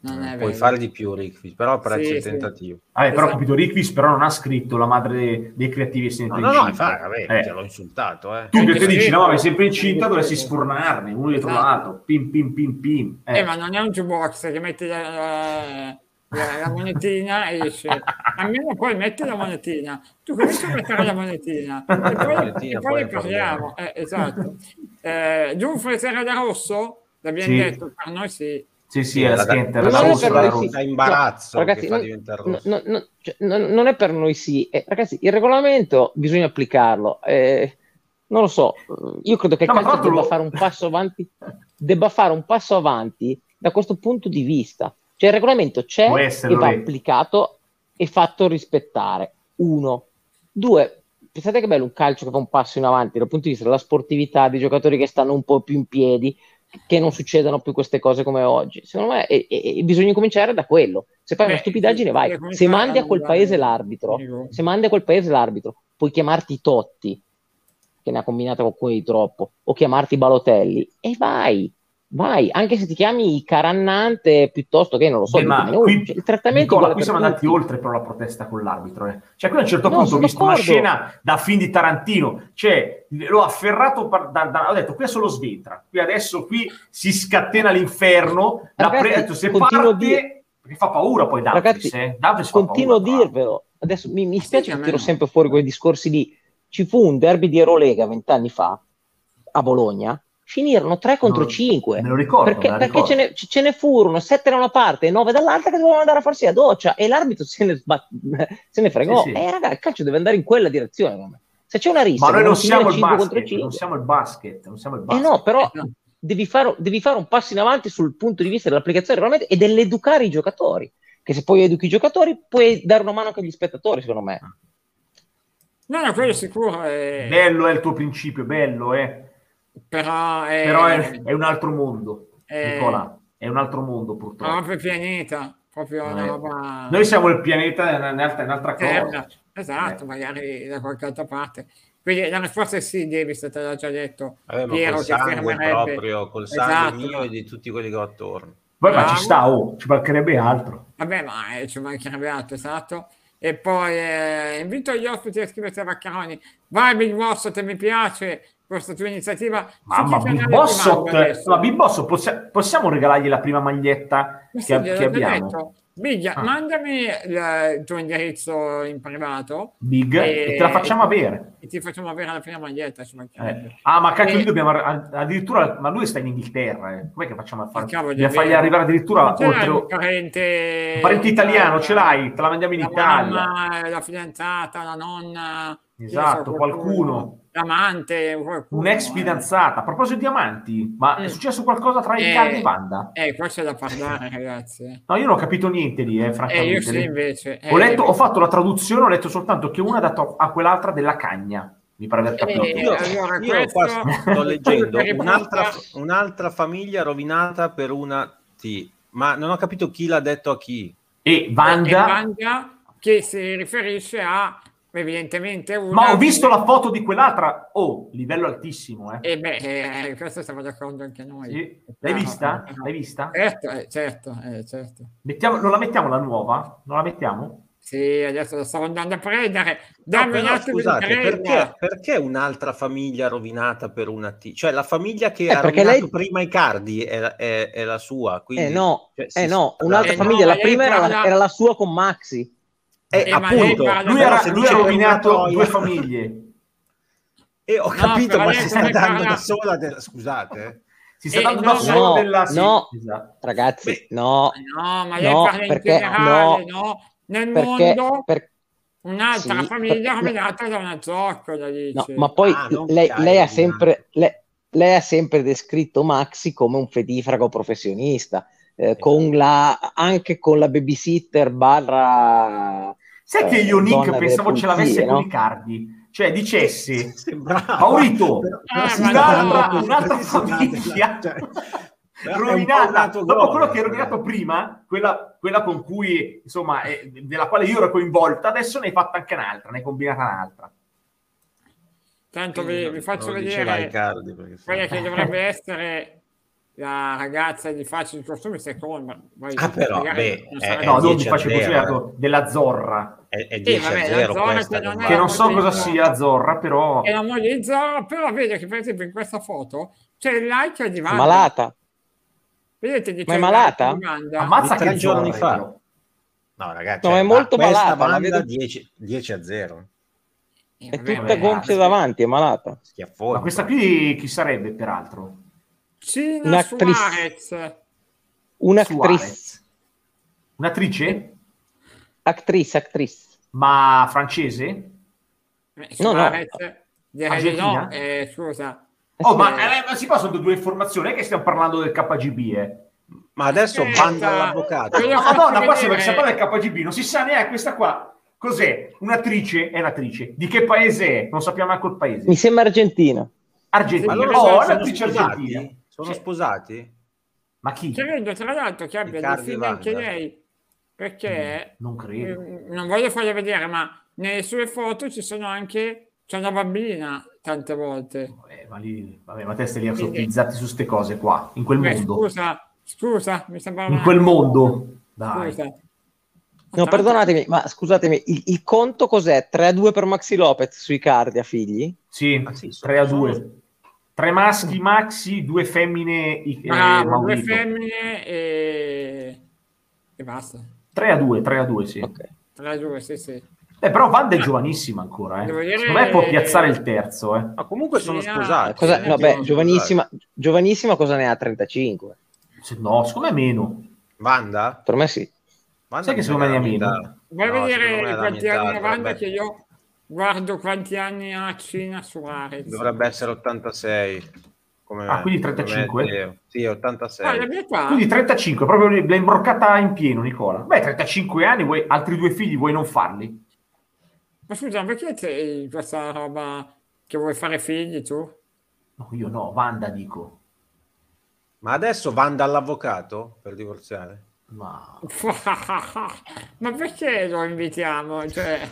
A: Non è
D: Puoi
A: vero.
D: fare di più, Rick, però apprezzo
A: Sì,
D: il
A: sì.
D: tentativo.
B: Vabbè, però ho
A: Esatto.
B: capito, Rickvis però non ha scritto la madre dei creativi è
D: No, no, no, infatti, vabbè,
B: Eh.
D: te l'ho insultato, eh.
B: Tu che ti dici, no, ma è sempre incinta, dovresti sfornarne uno dietro
A: Esatto.
B: l'altro, pim pim pim pim. Eh.
A: Eh, ma non è un jukebox che metti la, la- monetina esce. Almeno poi metti la monetina. Tu cominci a mettere la monetina e poi,
D: monetina,
A: e poi
D: poi
A: ne parliamo. Eh, esatto. Eh, Giunfre era da rosso? L'abbiamo
B: Sì.
A: detto, per noi sì.
B: Sì, sì, è la
C: Non
B: la
C: è
B: rossa,
C: per
B: la rossa.
D: imbarazzo
C: No, ragazzi,
D: che fa
C: non- No, no, no, cioè, non, non è per noi sì, Eh, ragazzi, il regolamento bisogna applicarlo. Eh, non lo so, io credo che il
B: No, ma
C: calcio debba
B: lo-
C: fare un passo avanti, debba fare un passo avanti da questo punto di vista. Cioè il regolamento c'è e va applicato e fatto rispettare. Uno. Due, pensate che bello un calcio che fa un passo in avanti dal punto di vista della sportività, dei giocatori che stanno un po' più in piedi, che non succedano più queste cose come oggi. Secondo me e- e- bisogna cominciare da quello. Se fai una
A: Beh,
C: stupidaggine, vai. Se mandi a quel paese l'arbitro, se mandi a quel paese l'arbitro, puoi chiamarti Totti, che ne ha combinata qualcuno di troppo, o chiamarti Balotelli, e vai, vai, anche se ti chiami Carannante piuttosto che non lo so,
B: Beh, ma qui,
C: cioè, il trattamento
B: Nicola, qui siamo andati
C: tutti.
B: oltre però la protesta con l'arbitro. Eh. Cioè, qui a un certo
C: No,
B: punto ho visto una
C: d'accordo.
B: scena da film di Tarantino. Cioè, l'ho afferrato, par- da- da- ho detto, qui è solo sventra. Qui adesso qui si scatena l'inferno. La
C: Ragazzi,
B: pre- ho detto, se parte,
C: a dire-
B: perché fa paura poi Davis,
C: Ragazzi,
B: eh. Fa
C: Continuo a
B: paura,
C: dirvelo. Adesso mi, mi spiace
A: a
C: che tiro sempre fuori quei discorsi lì. Ci fu un derby di Eurolega vent'anni fa a Bologna finirono 3 contro
B: No,
C: 5.
B: me lo ricordo,
C: perché,
B: la
C: perché
B: ricordo.
C: ce, ne, ce ne furono 7 da una parte e 9 dall'altra che dovevano andare a farsi la doccia e l'arbitro se ne, sba- se ne fregò.
B: Sì, sì.
C: E raga, il calcio deve andare in quella direzione. Se c'è una rissa,
B: Ma noi non
C: si
B: siamo il
C: viene 5 contro
B: basket,
C: 5,
B: non siamo il basket, non siamo il
C: eh
B: basket.
C: no, però
A: Eh, no.
C: devi fare, devi fare un passo in avanti sul punto di vista dell'applicazione del regolamento e dell'educare i giocatori. Che se poi educhi i giocatori, puoi dare una mano anche agli spettatori, secondo me.
A: No, no, quello sicuro. È...
B: Bello è il tuo principio, bello, eh.
A: Però è,
B: però è, è un altro mondo,
A: Eh.
B: Nicola, è un altro mondo purtroppo.
A: proprio pianeta, proprio una
B: Eh.
A: roba
B: Noi siamo il pianeta, è un'altra, è un'altra
A: terra.
B: cosa.
A: Esatto,
B: Eh.
A: magari da qualche altra parte. Quindi la risposta è sì, Davis, te l'ha già detto.
D: Vabbè,
A: Piero
D: col
A: che
D: sangue
A: fermerebbe.
D: proprio, col sangue
A: Esatto,
D: mio e di tutti quelli che ho attorno.
B: Poi ma ci sta, oh, ci mancherebbe altro.
A: Vabbè, ma eh, ci mancherebbe altro, esatto. E poi eh, invito gli ospiti a iscriversi a Vaccaroni. Vai Big Boss, te mi piace questa tua iniziativa.
B: Mamma, ma Big Boss, possia- possiamo regalargli la prima maglietta
A: Ma
B: che, che abbiamo?
A: detto. Big,
B: Ah.
A: mandami il, tuo indirizzo in privato
B: Big,
A: E-
B: e te la facciamo avere.
A: e ti facciamo avere la prima maglietta.
B: Eh. Ah, ma cacchio,
A: E-
B: dobbiamo addirittura, ma lui sta in Inghilterra, eh. com'è che facciamo a Dobbiamo
A: è
B: fargli arrivare addirittura oltre
A: un parente,
B: un parente italiano, ce l'hai, te la mandiamo in
A: la
B: Italia.
A: mamma, la fidanzata, la nonna, ne so,
B: Esatto, qualcuno.
A: L'amante, qualcuno,
B: Un'ex
A: eh.
B: fidanzata. A proposito di amanti, ma
A: Mm.
B: è successo qualcosa tra
A: Eh,
B: Riccardo e Wanda?
A: Eh, qua c'è da parlare, ragazzi. eh.
B: No, io non ho capito niente lì, eh,
A: Eh,
B: francamente.
A: io sì, invece.
B: Ho,
A: Eh,
B: letto, ho fatto la traduzione, ho letto soltanto che una ha dato a quell'altra della cagna. Mi pare di aver capito.
A: Eh,
D: Io,
A: allora,
D: io qua sto leggendo un'altra, un'altra famiglia rovinata per una T, ma non ho capito chi l'ha detto a chi.
B: E
A: e
B: Wanda,
A: Wanda che si riferisce a evidentemente una
B: ma ho visto la foto di quell'altra. Oh, livello altissimo, eh.
A: e beh eh, questo stiamo d'accordo anche noi
B: Sì. L'hai
A: No,
B: vista?
A: no, no.
B: L'hai vista?
A: certo eh, certo, eh, certo
B: Mettiamo- non la mettiamo la nuova? Non la mettiamo?
A: sì adesso lo stavo andando a prendere
D: No,
A: dammi attimo
D: scusate, perché, perché un'altra famiglia rovinata per una T? Cioè la famiglia che
C: Eh,
D: ha rovinato
C: lei-
D: prima i cardi è, è- è la sua. Quindi,
C: Eh no,
D: cioè,
C: eh no, un'altra
A: Eh no,
C: famiglia,
A: ma
C: la prima era la,
A: parla-
C: era la sua con Maxi.
D: Eh,
A: Eh, ma lei
D: appunto,
B: Lui, era, lui ha rovinato due famiglie.
D: Eh, ho
A: No,
D: capito,
A: però
D: ma si sta dando da sola. de- Scusate.
B: Si sta
A: Eh,
B: dando
A: no,
B: da solo
C: no,
B: della... sì,
C: no.
B: esatto.
C: Ragazzi,
D: Beh,
C: no,
A: no ma lei
C: No,
A: parla in
C: perché-
A: generale
C: no,
A: no? nel
C: perché,
A: mondo
C: per-
A: un'altra
C: sì,
A: famiglia
C: per-
A: rovinata da una zoccola dice
C: no, ma poi
D: Ah,
C: lei, lei ha sempre, lei, lei ha sempre descritto Maxi come un fedifrago professionista, eh, con la, anche con la babysitter barra...
B: Sai che
C: eh,
B: io, Nick, pensavo ce l'avesse
C: pulizie,
B: con
C: no?
B: i cardi? Cioè, dicessi...
D: Sembrava.
B: Maurito,
D: Però-
A: Ah, no, no,
B: un'altra
D: dando-
B: famiglia.
D: cioè,
B: rovinata dopo quello che hai
D: eh.
B: rovinato prima quella, quella con cui insomma eh, della quale io ero coinvolta adesso ne hai fatta anche un'altra ne hai combinata un'altra
A: tanto vi, vi faccio vedere quella che dovrebbe essere la ragazza di facili costumi seconda Poi
D: Ah, però, beh, eh, eh,
B: no non
D: 10
B: ti
D: a
B: faccio
D: zero,
B: ecco, della Zorra
D: è, è
A: Sì,
D: 10
A: vabbè,
D: a
A: la
D: 0
A: zona
D: questa
A: che non è-
B: che so cosa sia Zorra però
A: e la moglie di Zorro però vede che per esempio in questa foto c'è il like di Wanda
C: Malata?
A: vedete che
C: Ma è
A: il
C: malata?
B: ammazza che
D: giorni
B: Zorra
D: fa.
B: però.
D: No, ragazzi,
C: No,
D: cioè,
C: è molto
D: ma
C: malata, la
D: banda
C: vedo-
D: 10, 10 a 0.
A: Eh,
C: È tutta gonfia
B: sì.
C: davanti, è malata.
D: Schiaffone.
B: ma questa qui chi sarebbe peraltro
A: Cina
C: Un'attrice.
A: Suarez
C: Un'attrice,
B: Suarez un'attrice
C: attrice, attrice.
B: ma francese
A: Eh,
C: No, no.
A: Direi di no
B: Argentina?
A: eh, scusa
B: oh
C: sì.
B: ma, eh, ma si possono due informazioni è che stiamo parlando del KGB eh
D: Ma adesso
A: Aspetta.
D: banda all'avvocato.
B: Madonna, qua
A: vedere-
B: sembra che si parla del KGB, non si sa neanche questa qua. Cos'è? Un'attrice? È un'attrice. Di che paese è? Non sappiamo neanche il paese.
C: Mi sembra Argentina.
B: Argentina.
D: Ma loro
B: oh,
D: sono,
B: è
D: sono
B: un'attrice argentina.
D: Sposati? Sono
B: Sì.
D: sposati?
B: Ma chi?
A: credo tra l'altro che abbia dei
D: Riccardo
A: figli
D: Wanda.
A: anche lei perché
B: Non credo.
A: eh, non voglio farle vedere ma nelle sue foto ci sono anche c'è una bambina tante volte
B: Eh, ma, lì, vabbè, ma te stai lì a sottilizzarti su queste cose qua, in quel
A: Beh,
B: mondo.
A: scusa scusa mi sembrava
B: In quel mondo. Dai.
A: scusa
C: No, perdonatemi, ma scusatemi, il, il conto cos'è? 3-2 per Maxi Lopez sui cardi a figli?
B: Sì,
D: Ah, sì, sono-
B: 3 a
D: sono-
B: 2. Tre maschi maxi, due femmine eh,
A: Bravo, due femmine e... e basta
B: 3 a 2, 3 a 2, sì.
C: Ok.
A: 3 a 2 sì sì
B: Eh, però Vanda è giovanissima ancora, eh.
A: Devo dire-
B: Secondo me può piazzare il terzo, eh.
D: Ma comunque sono
A: Sì, ah,
D: sposati.
C: Cosa, no, beh, giovanissima, giovanissima cosa ne ha 35?
B: Se- No, secondo me meno.
D: Vanda?
C: Per me sì.
D: Vanda
B: Sai che secondo me ne ha meno?
A: Vuoi
D: No,
A: vedere quanti anni 90
D: dovrebbe-
A: che io guardo quanti anni ha Cina Suarez?
D: Dovrebbe essere 86. Come
B: Ah, quindi
D: come
B: 35?
D: me, Teo. Sì,
A: Ah,
D: 86.
A: la mia età?
B: Quindi 35, proprio l'hai imbroccata in pieno, Nicola. Beh, 35 anni, vuoi, altri due figli vuoi non farli?
A: Ma scusa, perché c'è questa roba che vuoi fare figli tu?
B: No, io no, Vanda dico.
D: Ma adesso Vanda all'avvocato per divorziare?
B: Ma...
A: Ma perché lo invitiamo? Cioè,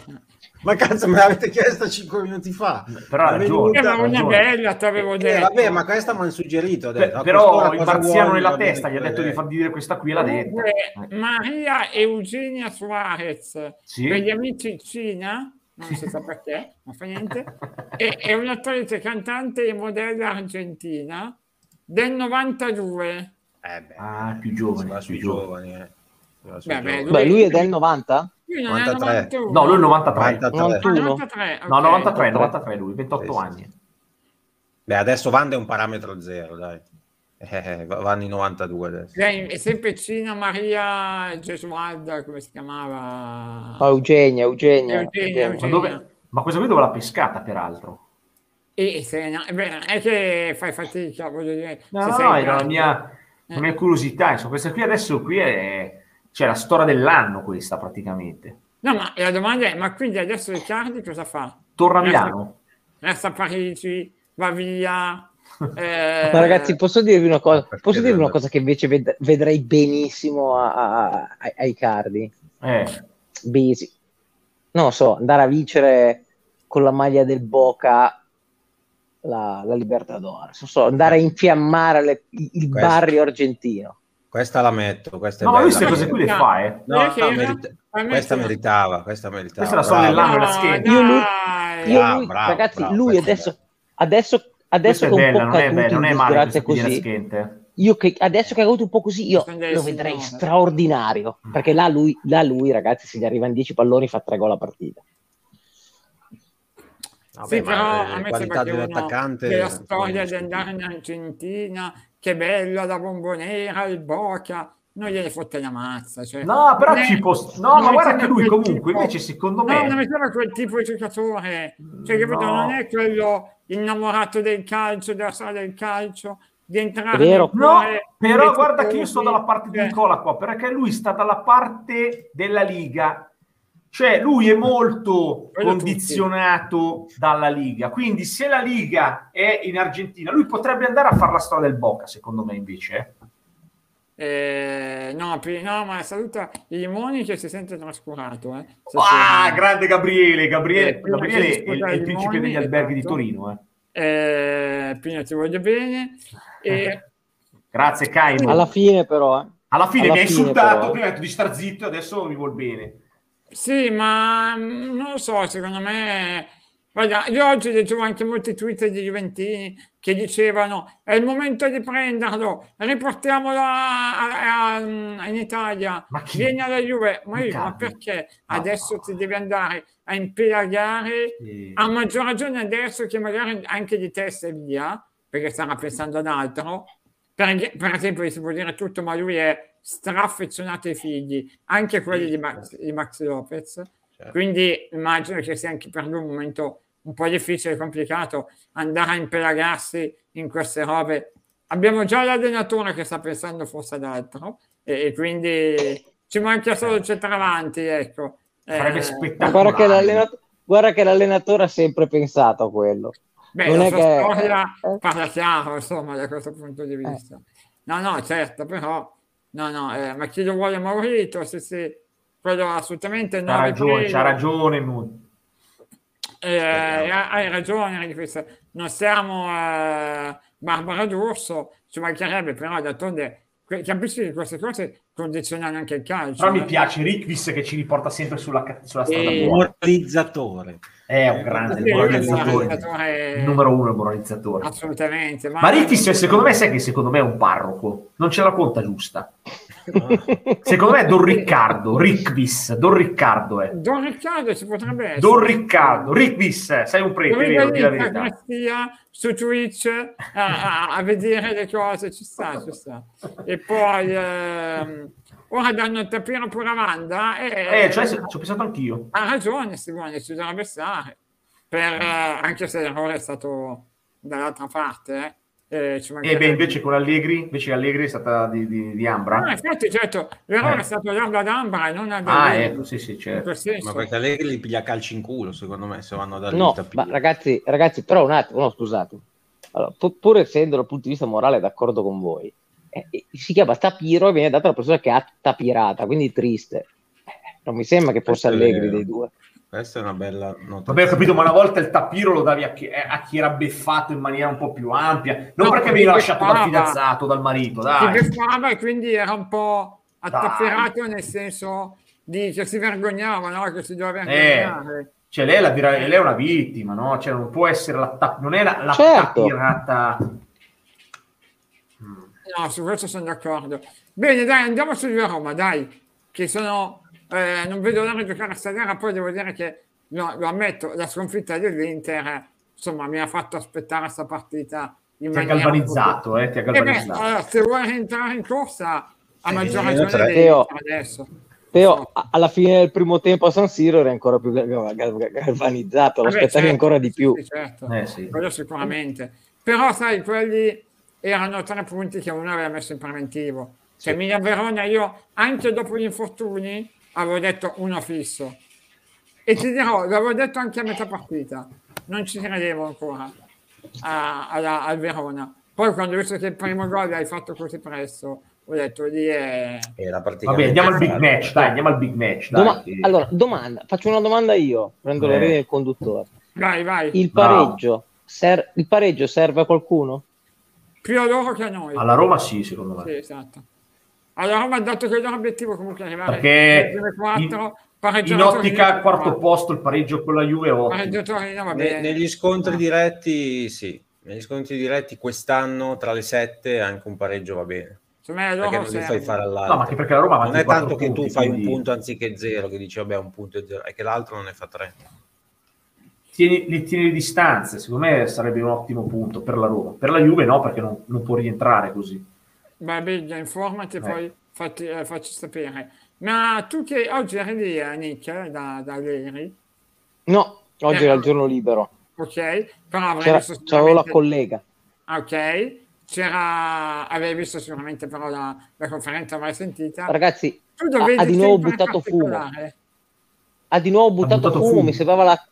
D: Ma cazzo, me l'avete chiesto 5 minuti fa.
B: Però ha
D: Ma
B: ragione.
A: era
B: ha
A: una bella, ti avevo
D: Eh,
A: detto.
D: vabbè, ma questa mi hanno suggerito. ho
B: Beh,
D: detto, a
B: però il marziano nella testa gli ha detto di
D: eh.
B: far dire questa qui, l'ha detta. Eh.
A: Maria Eugenia Suarez,
B: Sì.
A: per gli amici Cina, non si sa perché, non fa niente, è, è un'attrice cantante e modella argentina del 92.
D: Eh beh,
B: Ah, più giovane.
D: va
B: più
D: sui
B: giovane.
D: giovani. Eh.
A: Beh, beh,
D: giovani.
C: Beh, lui è del 90?
A: Lui non è
D: 93.
A: 91.
B: No, lui è il 93.
D: 93.
A: Ah,
C: 91.
A: 93,
B: No,
A: ok.
B: 93, 93 lui, 28
D: Sì, sì,
B: anni.
D: Beh, adesso Vanda è un parametro zero, dai. Eh, va- vanno in 92 adesso.
A: Lei è sempre Cina Maria Gesualda, come si chiamava?
C: Oh, Eugenia, Eugenia.
A: Eugenia,
B: Ma,
A: Eugenia.
B: dove... Ma questa qui dove l'ha pescata, peraltro?
A: E Serena, eh, beh, è che fai fatica, voglio dire.
B: No,
A: se
B: no, no, era la mia, la mia curiosità. Insomma, questa qui adesso qui è... C'è la storia dell'anno questa, praticamente.
A: No, ma la domanda è, ma quindi adesso Riccardi cosa fa?
B: Torna a Milano.
A: Resta a Parigi, va via. eh,
C: Ma ragazzi, posso dirvi una cosa?
D: Perché
C: Posso dirvi una cosa che invece ved- vedrei benissimo a, a- a- ai cardi?
B: Eh,
C: Basi. Non lo so, andare a vincere con la maglia del Boca la, la Libertadores. Non so, andare a infiammare le- il
D: Questo.
C: barrio argentino.
D: Questa la metto, questa è
B: No, ma lui
D: bella.
B: queste cose qui le fa, eh.
D: No, no,
A: era-
D: merita-
A: me
D: questa meritava, questa meritava.
B: Questa è la
D: bravo.
B: dell'anno, la
A: No,
B: schiena.
C: Io lui-. Io lui,
D: bravo,
C: ragazzi,
D: bravo,
C: lui
D: è
C: adesso, adesso, adesso
B: è
C: che è un
B: bella,
C: po'
B: non è, bella, non è male
C: così, io che adesso che è caduto un po' così, io lo vedrei straordinario. Perché là lui, là lui, ragazzi, se gli arrivano 10 palloni fa 3 gol a partita.
D: Vabbè,
A: sì,
D: ma
A: però a me
D: qualità
A: sembra che uno della
D: sono
A: storia di andare in Argentina, che bella la bombonera, il Boca, non gliene fotte la mazza. Cioè,
B: No, però ci può... No,
A: non
B: ma guarda che lui comunque,
A: tipo-
B: invece, secondo
A: No, non
B: me...
A: mi sembra quel tipo di giocatore, cioè, capito?
B: No.
A: Non è quello innamorato del calcio, della storia del calcio, di entrare
C: vero.
B: No, però guarda che io sto dalla parte di
A: Cioè,
B: Nicola qua, perché lui sta dalla parte della Liga. Cioè, lui è molto condizionato dalla Liga. Quindi, se la Liga è in Argentina, lui potrebbe andare a fare la storia del Boca, secondo me, invece. eh.
A: eh, no, no, ma saluta i limoni che si sente trascurato. Eh,
B: Ah, grande Gabriele! Gabriele,
A: Eh,
B: Gabriele è, il
A: i
B: principe degli alberghi di
A: esatto.
B: Torino. eh.
A: Eh, Pino, ti voglio bene. E,
B: Grazie, Caimo.
C: Alla fine, però, eh.
B: Alla fine
C: alla
B: mi ha
C: fine,
B: insultato,
C: però.
B: prima detto di star zitto e adesso mi vuol bene.
A: Sì, ma mm, non lo so, secondo me... Guarda, io oggi leggevo anche molti tweet di Juventini che dicevano è il momento di prenderlo, riportiamolo a- a- a- in Italia, vieni alla Juve. Ma, io, ma perché
B: Ah.
A: adesso ti devi andare a impelagare
B: Sì.
A: a maggior ragione adesso che magari anche di testa e via, perché starà pensando ad altro. Per, per esempio, si può dire tutto, ma lui è straffezionato ai figli, anche quelli di Max, di Max Lopez.
D: Certo.
A: Quindi immagino che sia anche per lui un momento un po' difficile e complicato andare a impelagarsi in queste robe. Abbiamo già l'allenatore che sta pensando forse ad altro e, e quindi ci manca solo il centravanti, ecco. Eh,
B: spettacolare.
C: Guarda che, l'allenatore, guarda che l'allenatore ha sempre pensato a quello.
A: Beh,
C: Non
A: la
C: è
A: sua
C: che-
A: storia
C: eh.
A: parla chiaro, insomma, da questo punto di vista. No, no, certo, però, no, no, eh, ma chi lo vuole Maurito, sì, sì, quello assolutamente non
B: C'ha ragione, c'ha ragione. Mu.
A: Eh, hai ragione, non siamo eh, Barbara D'Urso, ci mancherebbe, però d'altronde capisci che queste cose condizionano anche il calcio.
B: Però mi piace Rickvis che ci riporta sempre sulla, sulla strada
A: E-
B: buona.
D: Moralizzatore.
B: È un grande
A: Sì,
B: moralizzatore. Il numero uno è il moralizzatore.
A: Assolutamente.
B: Ma Rickvis, secondo me, sai che secondo me è un parroco. Non ce la conta giusta. Secondo me è Don Riccardo, Rickvis, Don Riccardo è.
A: Don Riccardo ci potrebbe essere.
B: Don Riccardo, Rickvis, sei un prete, vero, di la verità.
A: Su Twitch a, a- a vedere le cose, ci sta, ci sta. E poi ehm, ora danno il tapiro pure a Wanda e
B: Eh, cioè, se- ci ho pensato anch'io.
A: ha ragione Simone, ci dovrebbe stare. Per, eh, anche se l'errore è stato dall'altra parte. Eh. Eh,
B: E beh, invece con Allegri, invece Allegri è stata di, di, di Ambra.
A: No, infatti, certo, l'errore
B: Eh.
A: è stato darlo ad Ambra e non ad
B: Ah,
A: Allegri.
B: ecco, sì, sì, certo.
D: Ma perché Allegri li piglia calci in culo, secondo me, se vanno a dare
C: No, ma ragazzi, ragazzi, però un attimo, no, scusate. Allora, pu- pur essendo dal punto di vista morale d'accordo con voi, eh, eh, si chiama tapiro e viene data alla persona che ha tapirata, quindi triste. Eh, non mi sembra che fosse
D: Questo
C: Allegri dei due.
D: Questa è una bella nota.
B: Vabbè, ho capito, ma una volta il tapiro lo davi a chi, eh, a chi era beffato in maniera un po' più ampia, non
A: No,
B: perché veniva lasciato dal fidanzato, dal marito,
A: si
B: dai.
A: beffava e quindi era un po'
B: Dai.
A: attapperato nel senso di che si vergognava, no? che si doveva
B: Eh,
A: vergognare.
B: cioè lei, è la lei è una vittima, no? Cioè non può essere la non è la, la
C: Certo.
B: tapirata. Mm.
A: No, su questo sono d'accordo. Bene, dai, andiamo su Roma, dai, che sono... eh, non vedo l'ora di giocare stasera, poi devo dire che, no, lo ammetto, la sconfitta dell'Inter, insomma, mi ha fatto aspettare questa partita in
B: Ti ha galvanizzato, eh, ti ha
A: Eh beh,
B: galvanizzato.
A: allora, se vuoi rientrare in corsa, a
D: Eh,
A: maggior ragione devi
C: Teo.
A: adesso.
C: Teo, a- alla fine del primo tempo a San Siro era ancora più gal- gal- galvanizzato, lo
A: Vabbè,
C: aspettavi
A: certo,
C: ancora di
A: sì,
C: più.
A: sì, certo.
B: Eh, sì.
A: quello sicuramente. Però, sai, quelli erano tre punti che uno aveva messo in preventivo. Cioè, Milan Verona, io anche dopo gli infortuni avevo detto uno fisso. E ti dirò, l'avevo detto anche a metà partita, non ci credevo ancora a- alla- al Verona. Poi quando ho visto che il primo gol l'hai fatto così presto, ho detto lì è...
D: Era
B: Vabbè, andiamo al big match, dai, andiamo al big match. Dai,
C: Doma- allora, domanda, faccio una domanda io, prendo le
B: Eh.
C: redini del conduttore.
A: Vai, vai,
C: Il pareggio, ser- il pareggio serve a qualcuno?
A: più a loro che a noi.
B: Alla Roma sì, secondo me.
A: Sì, esatto. Allora, Roma ha dato che obiettivo comunque arrivare
B: Perché
A: alle prime quattro,
B: in,
A: pareggiare
B: in ottica
A: Torino,
B: al quarto
A: quattro.
B: posto il pareggio con la Juve
A: Torino, va
D: Ne-
A: bene.
D: negli scontri diretti, sì. Negli scontri diretti quest'anno tra le sette anche un pareggio va bene. Perché non li fai fare
B: No,
D: all'altro.
B: ma anche perché la Roma
D: non è tanto che tu
B: punti,
D: fai un
B: quindi
D: punto anziché zero, che dici vabbè un punto e zero, è che l'altro non ne fa tre.
B: Tieni, li tieni le distanze, secondo me sarebbe un ottimo punto per la Roma. Per la Juve no, perché non, non può rientrare così.
A: Va bene, informati e
B: Eh.
A: poi fatti, eh, facci sapere. Ma tu che oggi eri lì, eh, Nick, eh, da, da ieri,
C: No, oggi
A: Eh,
C: era il giorno libero.
A: ok? Però avrei
C: C'era,
A: visto
C: c'avevo la
A: sicuramente...
C: collega.
A: Ah, ok. C'era... Avevi visto sicuramente però la, la conferenza, mai sentita.
C: Ragazzi, ha, di nuovo buttato fumo. Ha di nuovo buttato,
B: buttato
C: fumo,
B: fumo.
C: Mi, sembrava la-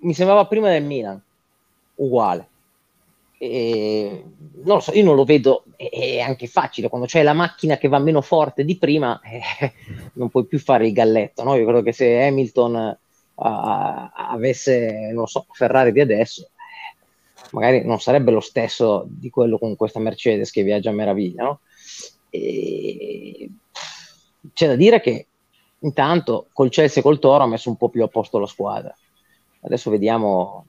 C: mi sembrava prima del Milan. Uguale. E, non lo so, io non lo vedo, è, anche facile, quando c'è la macchina che va meno forte di prima, eh, non puoi più fare il galletto, no? Io credo che se Hamilton eh, avesse, non lo so, Ferrari di adesso, eh, magari non sarebbe lo stesso di quello con questa Mercedes che viaggia a meraviglia, no? E c'è da dire che intanto col Chelsea e col Toro ha messo un po' più a posto la squadra. Adesso vediamo,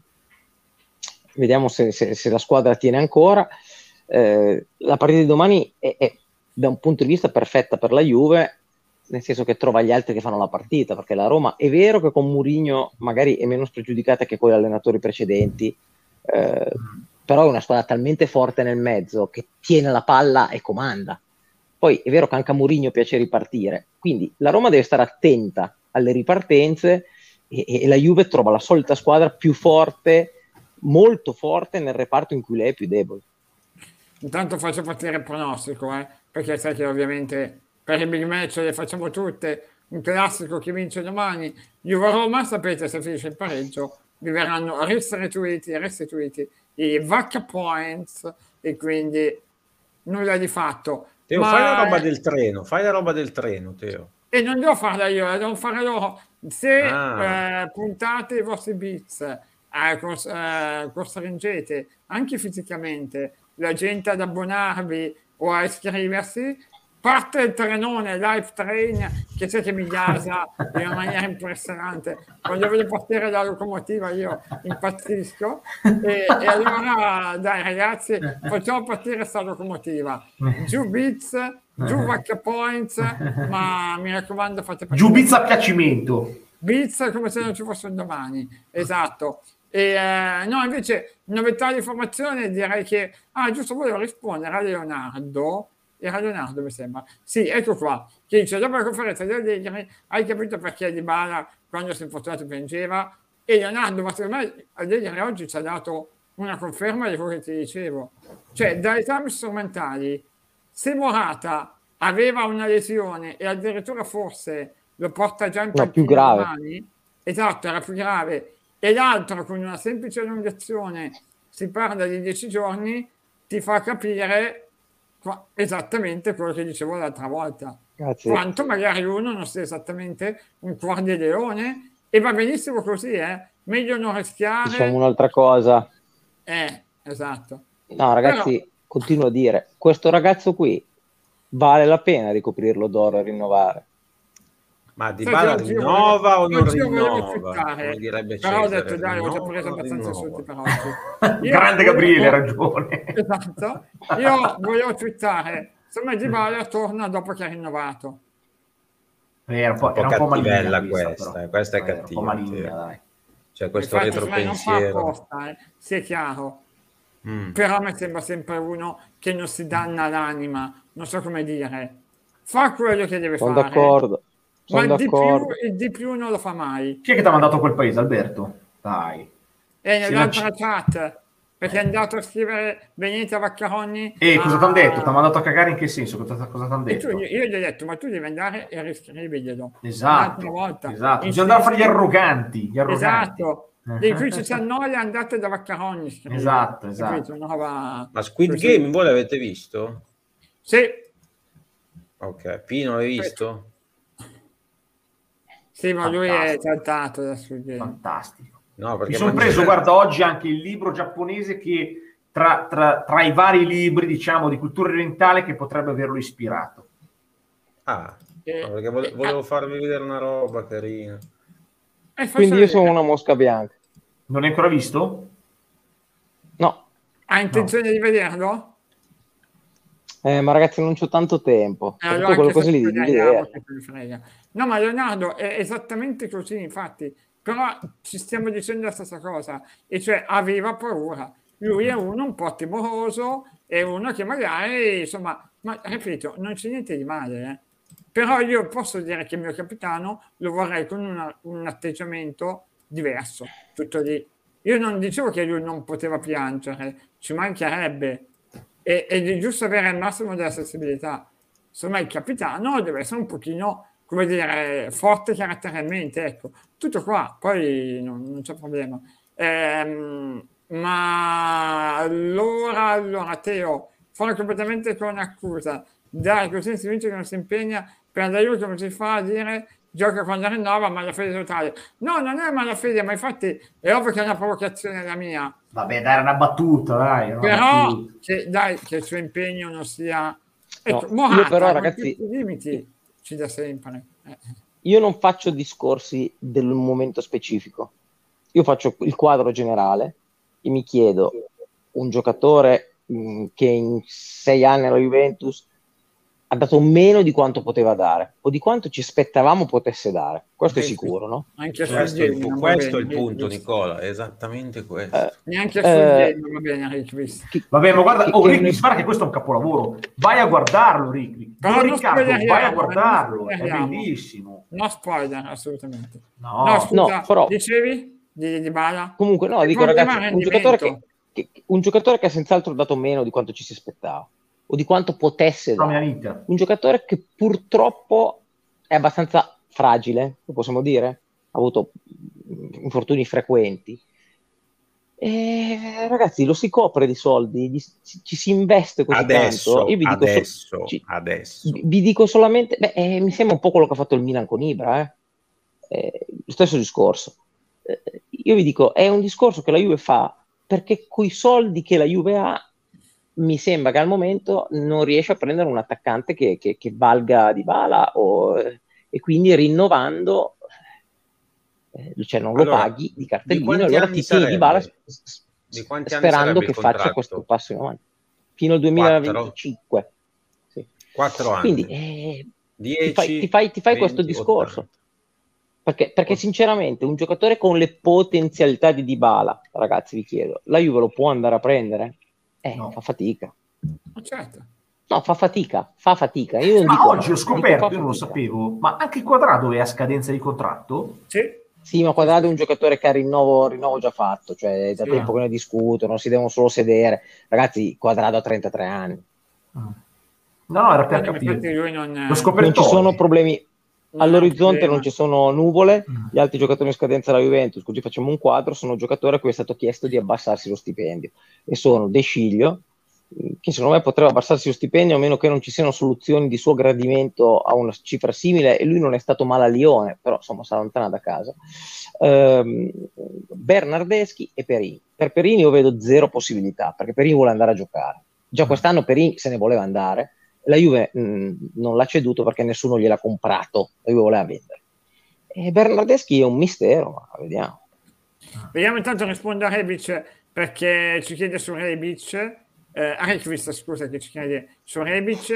C: vediamo se, se- se la squadra tiene ancora. Eh, la partita di domani è, è, da un punto di vista perfetta per la Juve, nel senso che trova gli altri che fanno la partita, perché la Roma è vero che con Mourinho magari è meno spregiudicata che con gli allenatori precedenti, eh, però è una squadra talmente forte nel mezzo che tiene la palla e comanda. Poi è vero che anche a Mourinho piace ripartire, quindi la Roma deve stare attenta alle ripartenze e, e la Juve trova la solita squadra più forte, molto forte nel reparto in cui lei è più debole.
A: Intanto faccio partire il pronostico, eh, perché sai che ovviamente per i big match le facciamo tutte. Un classico che vince domani. Juve-Roma, sapete, se finisce il pareggio, vi verranno restituiti, restituiti i vacca points e quindi nulla di fatto.
D: Teo,
A: Ma-
D: fai la roba del treno, fai la roba del treno, Teo.
A: E non devo farla io, la devo fare loro. Se
D: Ah.
A: eh, puntate i vostri bits, cos- eh, costringete anche fisicamente la gente ad abbonarvi o a iscriversi, parte il trenone live train che c'è che mi gasa in una maniera impressionante. Quando vedo partire la locomotiva io impazzisco e, e allora dai ragazzi facciamo partire questa locomotiva. Giù bits giù vacca points, ma mi raccomando fate
B: Giù bizza a piacimento.
A: Bizza come se non ci fosse un domani, esatto. E, eh, no, invece, novità di formazione direi che... Ah, giusto, volevo rispondere a Leonardo. Era Leonardo, mi sembra. Sì, ecco qua. Che dice, dopo la conferenza di Allegri, hai capito perché Di Bala, quando si è infortunato, piangeva? E Leonardo, ma secondo me Allegri oggi ci ha dato una conferma di quello che ti dicevo. Cioè, dai esami strumentali, se Morata aveva una lesione e addirittura forse lo porta già in
C: più grave.
A: Domani, esatto, era più grave, e l'altro con una semplice allungazione si parla di dieci giorni, ti fa capire esattamente quello che dicevo l'altra volta. Grazie. Quanto magari uno non sia esattamente un cuore di leone e va benissimo così, eh? meglio non rischiare.
C: Diciamo un'altra cosa.
A: Eh, esatto.
C: No, ragazzi, Però... continuo a dire, questo ragazzo qui vale la pena ricoprirlo d'oro e rinnovare.
D: Ma Di Bala rinnova o non rinnova?
A: Però ho detto, dai, ho già preso abbastanza insulti per oggi.
B: Grande Gabriele, hai ragione.
A: Esatto. Io volevo twittare, insomma Di Bala torna dopo che ha rinnovato.
B: Era un po', era un po
D: cattivella maligna, questa, però. questa è cattiva. Un po' maligna, dai. Cioè questo Infatti, retropensiero.
A: Non fa apposta, eh, sia chiaro. Mm. Però mi sembra sempre uno che non si danna l'anima, non so come dire. Fa quello che deve
C: Sono
A: fare.
C: d'accordo.
A: Sono ma d'accordo. Di, più, il di più non lo fa mai.
B: Chi è che ti ha mandato a quel paese, Alberto? Dai.
A: È nell'altra c- chat perché è andato a scrivere venite a Vaccaroni.
B: E cosa ti hanno detto? Ti ha mandato a cagare in che senso? Cosa, cosa ti hanno detto?
A: Tu, io gli ho detto, ma tu devi andare e riscriverglielo.
B: Esatto. Volta. esatto. Bisogna andare a fare gli arroganti. Gli arroganti.
A: Esatto. Di cui ci si annoia andate da Vaccaroni.
B: Scrivere. Esatto, esatto.
A: Nuova...
D: Ma Squid Così. Game voi l'avete visto?
A: Sì.
D: Ok, Pino l'hai visto?
A: Sì, ma lui è trattato da Squid
B: Game. Fantastico. No, Mi sono preso, guarda, oggi anche il libro giapponese che tra, tra, tra, i vari libri, diciamo, di cultura orientale che potrebbe averlo ispirato.
D: Ah, eh, perché volevo, volevo farvi vedere una roba carina.
C: Eh, Quindi io sono una mosca bianca.
B: Non hai ancora visto?
C: No.
A: Hai intenzione no. di vederlo?
C: Eh, ma ragazzi, non c'ho tanto tempo. Eh, allora quello così di
A: No, ma Leonardo è esattamente così, infatti. Però ci stiamo dicendo la stessa cosa, e cioè aveva paura. Lui è uno un po' timoroso, è uno che magari, insomma, ma ripeto, non c'è niente di male, eh. Però io posso dire che il mio capitano lo vorrei con una, un atteggiamento diverso, tutto lì. Io non dicevo che lui non poteva piangere, ci mancherebbe. E, ed è giusto avere il massimo della sensibilità. Insomma, il capitano deve essere un pochino, come dire, forte caratterialmente, ecco. Tutto qua, poi non, non c'è problema. Ehm, ma allora, allora, Teo, fuori completamente con accusa. Dai, così si vince che non si impegna per andare come si fa a dire gioca quando rinnova malafede totale. No, non è malafede, ma infatti è ovvio che è una provocazione la mia.
B: Vabbè, dai, è una battuta, dai. Una
A: però,
B: battuta.
A: Che, dai, che il suo impegno non sia... Ecco, no, Mohata, però, ragazzi... I limiti ci dà sempre. Eh.
C: Io non faccio discorsi del momento specifico. Io faccio il quadro generale e mi chiedo, un giocatore mh, mm, che in sei anni alla Juventus ha dato meno di quanto poteva dare o di quanto ci aspettavamo potesse dare. Questo è sicuro, no?
D: Anche questo, il, pu- questo è il punto, Nicola, è esattamente questo. Eh,
A: Neanche a eh, va bene, Rick.
B: Vabbè, ma guarda, oh, Rick, mi spara che questo è un capolavoro. Vai a guardarlo, Rick. No, Riccardo, vai a guardarlo, è bellissimo.
A: No spoiler, assolutamente.
B: No, no,
A: scusa, no però... dicevi? Di, di Bala?
C: Comunque, no, dico ragazzi, un giocatore, che, che, un giocatore che ha senz'altro dato meno di quanto ci si aspettava o di quanto potesse dare. Un giocatore che purtroppo è abbastanza fragile, lo possiamo dire, ha avuto infortuni frequenti. E, ragazzi, lo si copre di soldi, gli, ci si investe così
D: adesso,
C: tanto. Io
D: vi dico, adesso, so, ci,
C: adesso. Vi dico solamente, beh, eh, mi sembra un po' quello che ha fatto il Milan con Ibra, eh. Eh, lo stesso discorso. Eh, io vi dico, è un discorso che la Juve fa perché coi soldi che la Juve ha mi sembra che al momento non riesce a prendere un attaccante che, che, che valga di bala o, e quindi rinnovando eh, cioè non allora, lo paghi di cartellino e allora ti tieni di bala sperando che faccia questo passo in avanti fino al 2025 sì.
D: 4 anni.
C: Quindi eh,
D: 10,
C: ti fai, ti fai, ti fai
D: 20,
C: questo discorso.
D: 80.
C: Perché, perché sinceramente un giocatore con le potenzialità di Dybala, ragazzi vi chiedo, la Juve lo può andare a prendere? Eh,
B: No.
C: fa fatica.
A: Ma certo.
C: No, fa fatica, fa fatica. Io
B: Ma
C: dico
B: oggi ho scoperto,
C: dico
B: io non lo sapevo, ma anche il quadrato è a scadenza di contratto?
A: Sì.
C: Sì, ma Quadrado è un giocatore che ha rinnovo, rinnovo già fatto, cioè è da
A: Sì.
C: tempo che ne discutono, si devono solo sedere. Ragazzi, Quadrado ha 33 anni.
B: No, no, era per
A: Infatti
B: capire.
A: lui non...
B: L'ho scoperto
C: Non ci sono problemi all'orizzonte, non ci sono nuvole. Gli altri giocatori in scadenza della Juventus, così facciamo un quadro, sono giocatori a cui è stato chiesto di abbassarsi lo stipendio. E sono De Sciglio, che secondo me potrebbe abbassarsi lo stipendio a meno che non ci siano soluzioni di suo gradimento a una cifra simile e lui non è stato male a Lione, però insomma si allontana da casa. Ehm, Bernardeschi e Perini. Per Perini io vedo zero possibilità, perché Perini vuole andare a giocare. Già quest'anno Perini se ne voleva andare, la Juve mh, non l'ha ceduto perché nessuno gliel'ha comprato, la Juve voleva vendere. E Bernardeschi è un mistero, ma vediamo.
A: Vediamo intanto risponde a Rebic perché ci chiede su Rebic, eh, a Requist, scusa che ci chiede su Rebic.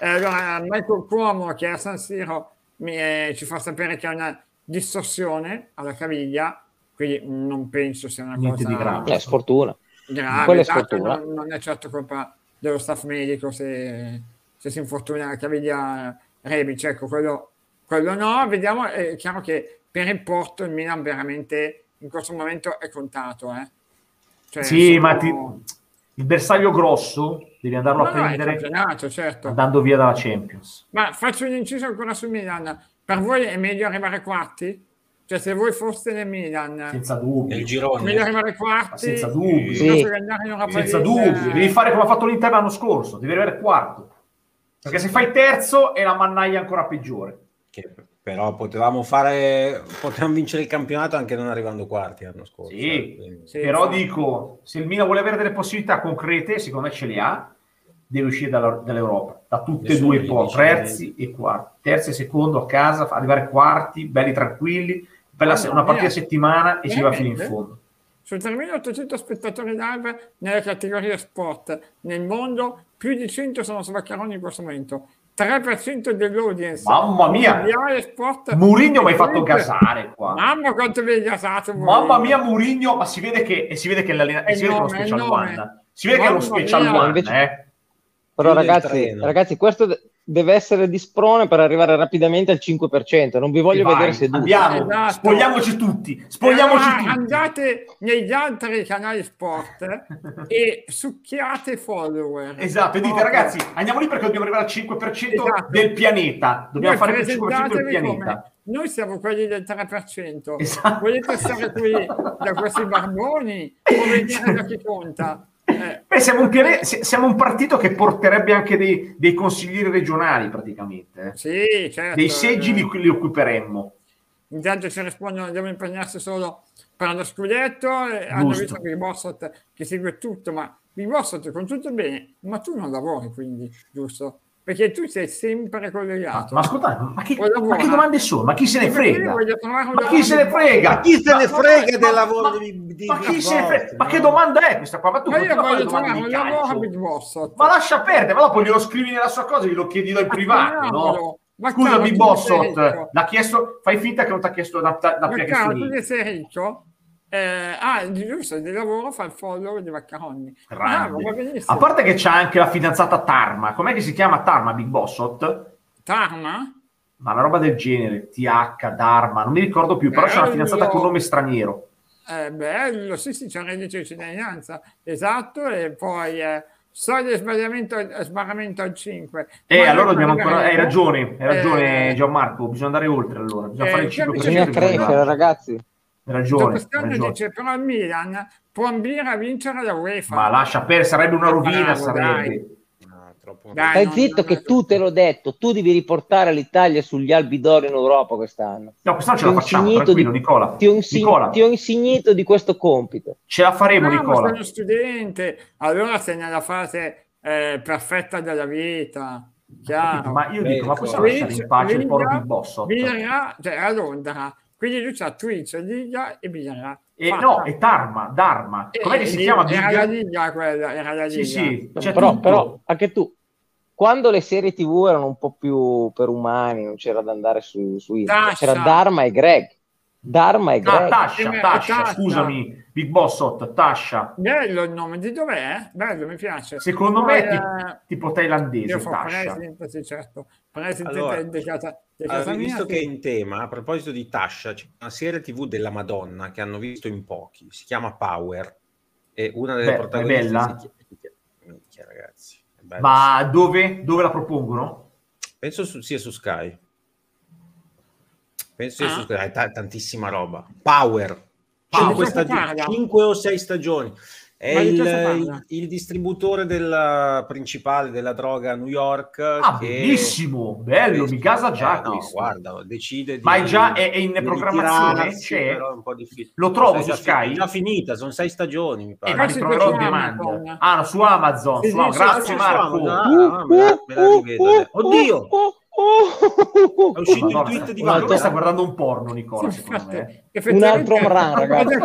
A: Eh, allora, Michael Cuomo che è a San Siro mi, eh, ci fa sapere che ha una distorsione alla caviglia, quindi non penso sia una
B: Niente
A: cosa
B: di grave.
C: Eh, sfortuna.
A: grave,
C: Quella è
A: esatto,
C: sfortuna.
A: non, non è certo colpa dello staff medico se, se si infortuna la caviglia Rebic, ecco, quello, quello no, vediamo, è chiaro che per il Porto il Milan veramente in questo momento è contato, eh. Cioè,
B: Sì,
A: sono-
B: ma ti- il bersaglio grosso devi andarlo
A: No,
B: a
A: no,
B: prendere
A: campionato, certo.
B: andando via dalla Champions.
A: Ma faccio un inciso ancora sul Milan. Per voi è meglio arrivare quarti? Cioè, se voi foste nel Milan,
B: Senza dubbio.
D: Nel girone.
A: meglio arrivare quarti?
B: senza dubbio.
C: Sì.
B: Senza dubbio. Devi fare come ha fatto l'Inter l'anno scorso, devi arrivare quarto. Perché se fai terzo è la mannaia ancora peggiore.
D: Che però potevamo fare, potevamo vincere il campionato anche non arrivando quarti l'anno scorso.
B: Sì.
D: eh,
A: Sì,
B: Però
A: infatti.
B: dico, se il Milan vuole avere delle possibilità concrete, secondo me ce le ha, deve uscire dalla- dall'Europa, da tutte e due
D: dice
B: terzi e quarti. Terzi e secondo a casa, arrivare quarti, belli tranquilli, bella se- una partita a settimana e si va fino in fondo.
A: Su 3.800 spettatori live nelle categorie sport nel mondo, più di 100 sono su Vaccaroni in questo momento. 3% dell'audience.
B: Mamma mia!
A: mondiale sport.
B: Murigno mi hai fatto gasare qua.
A: Mamma quanto vi hai gasato.
B: Mamma mia, Murigno, ma si vede che, e si vede che, l'allena-
A: È
B: si vede che è uno special one. Si vede che è uno special
A: mia.
B: one,
C: Invece-
B: eh.
C: Però ragazzi, ragazzi, questo de- deve essere di sprone per arrivare rapidamente al 5%. Non vi voglio
B: Vai,
C: vedere seduti.
B: Andiamo,
A: Esatto.
B: spogliamoci tutti, spogliamoci
A: allora
B: tutti.
A: andate negli altri canali sport e succhiate follower.
B: Esatto, e dite
A: Proprio.
B: ragazzi, andiamo lì perché dobbiamo arrivare al 5%
A: Esatto.
B: del pianeta. Dobbiamo
A: Voi
B: fare il 5% del pianeta.
A: come Noi siamo quelli del 3%.
B: Esatto.
A: Volete stare qui da questi barboni o vedere da chi conta? Eh,
B: Beh, siamo, un piane- si- siamo un partito che porterebbe anche dei, dei consiglieri regionali praticamente. eh.
A: sì, certo.
B: Dei seggi li, li occuperemmo.
A: Intanto ci rispondono, devono impegnarsi solo per lo scudetto. e Hanno
B: Giusto.
A: visto Big Bossot che segue tutto, ma Big Bossot con tutto bene, ma tu non lavori quindi, giusto? Perché tu sei sempre collegato.
B: ma ascoltate, ma che, ma che domande sono? Ma chi se ne frega? Ma chi se ne frega?
D: Ma chi se ne frega del lavoro
B: ma-
D: di- di
B: ma chi se ne frega? Ma che domanda è questa qua? Ma tu
A: Ma io voglio trovare un lavoro a
B: calcio.
A: Big Bossot.
B: Ma lascia perdere, ma dopo glielo scrivi nella sua cosa, glielo chiedi dal privato, no?
A: Ma
B: Scusa,
A: caro,
B: Big
A: tu
B: Bossot, l'ha chiesto, fai finta che non ti ha chiesto da, da, da
A: Ma caro, tu sei ricco, eh, ah, giusto, di lavoro fa il follow di Vaccaroni. Bravo.
B: A parte che c'ha anche la fidanzata Tarma, com'è che si chiama Tarma Big Bossot?
A: Tarma?
B: Ma una roba del genere, TH, Dharma, non mi ricordo più, però c'è una
A: Bello.
B: fidanzata con nome straniero.
A: Eh, bello, sì, sì, c'è un reddito di cittadinanza, esatto, e poi eh, soglia di sbarramento, sbarramento al 5.
B: Eh,
A: Ma
B: allora dobbiamo ancora... Hai ragione, hai ragione
A: Eh,
B: Gianmarco, bisogna andare oltre allora, bisogna
A: Eh,
B: fare il
A: già
B: 5%
C: Bisogna crescere, ragazzi.
B: Ragione,
A: Quest'anno
B: ragione.
A: dice però il Milan può ambire a vincere la UEFA.
B: Ma lascia perdere, sarebbe una rovina,
A: Bravo,
B: sarebbe.
A: dai.
D: No, troppo-
A: Dai.
C: Stai
A: non-
C: zitto
A: non-
C: che tu te l'ho detto, tu devi riportare l'Italia sugli albi d'oro in Europa quest'anno.
B: No, quest'anno ce
C: Ti
B: la
C: ho
B: facciamo, tranquillo,
C: di-
B: Nicola.
C: Ti ho, insi-
B: Nicola,
C: ti ho insignito di questo compito.
B: ce la faremo,
A: Ah, ma
B: Nicola.
A: sei uno studente, allora sei nella fase eh, perfetta della vita, chiaro.
B: Ma io dico, ma possiamo lasciare in pace il Big Bossot?
A: birra, cioè a Londra, quindi lui c'ha Twitch, Liga e birra.
B: E,
A: Fatta.
B: no, è Dharma, Dharma. Com'è che si chiama?
A: Era la Liga quella, era la Liga.
B: Sì, sì,
C: però, però anche tu, quando le serie tv erano un po' più per umani, non c'era da andare su, su internet, c'era Dharma e Greg. Dharma e
B: Ah,
C: Greg.
B: Tascia,
A: Eh,
B: Tascia,
A: Tascia.
B: scusami, Big Bossot, Tascia.
A: Bello il nome, di dov'è? Bello, mi piace.
B: Secondo me è
A: eh,
B: tipo thailandese,
A: fa
B: Tascia.
A: presente, sì, certo. Presente
D: Allora,
A: di casa,
D: Allora,
A: casa mia.
D: visto
A: sì.
D: che è in tema, a proposito di Tasha, c'è una serie TV della Madonna che hanno visto in pochi, si chiama Power e una delle
B: Beh, è
D: protagoniste
B: bella?
D: si chiama- Minchia, ragazzi, è bella.
B: Ma dove, dove la propongono?
D: Penso su- sia su Sky. Penso sia
A: Ah.
D: Sky, è ta- tantissima roba. Power,
B: Power.
D: 5,
A: cosa parla?
D: o 6 stagioni. È
A: Ma
D: il, il- distributore del, principale della droga a New York.
B: Ah,
D: che-
B: bellissimo, bello, mi casa già
D: Eh, no, guarda, decide di,
B: Ma è già- è- è in programmazione? C'è?
D: però è un po' difficile.
B: Lo trovo su
D: già
B: Sky?
D: fi- già finita, sono sei stagioni, mi
B: Eh,
D: pare.
B: ma
A: Ah, su
B: on demand.
A: Amazon.
B: Ah, no, su Amazon.
A: Sì,
B: su-
A: sì, sì,
B: grazie
A: sì,
B: Marco.
D: su Amazon. Ah, me la- me la rivedo adesso. Oddio! È uscito il
B: Madonna,
D: tweet di
B: altro
D: Vanessa.
B: sta guardando un porno, Nicola,
A: Sì,
B: secondo
A: infatti,
B: me.
A: effettivamente,
C: Un altro
A: ho
C: ragazzi.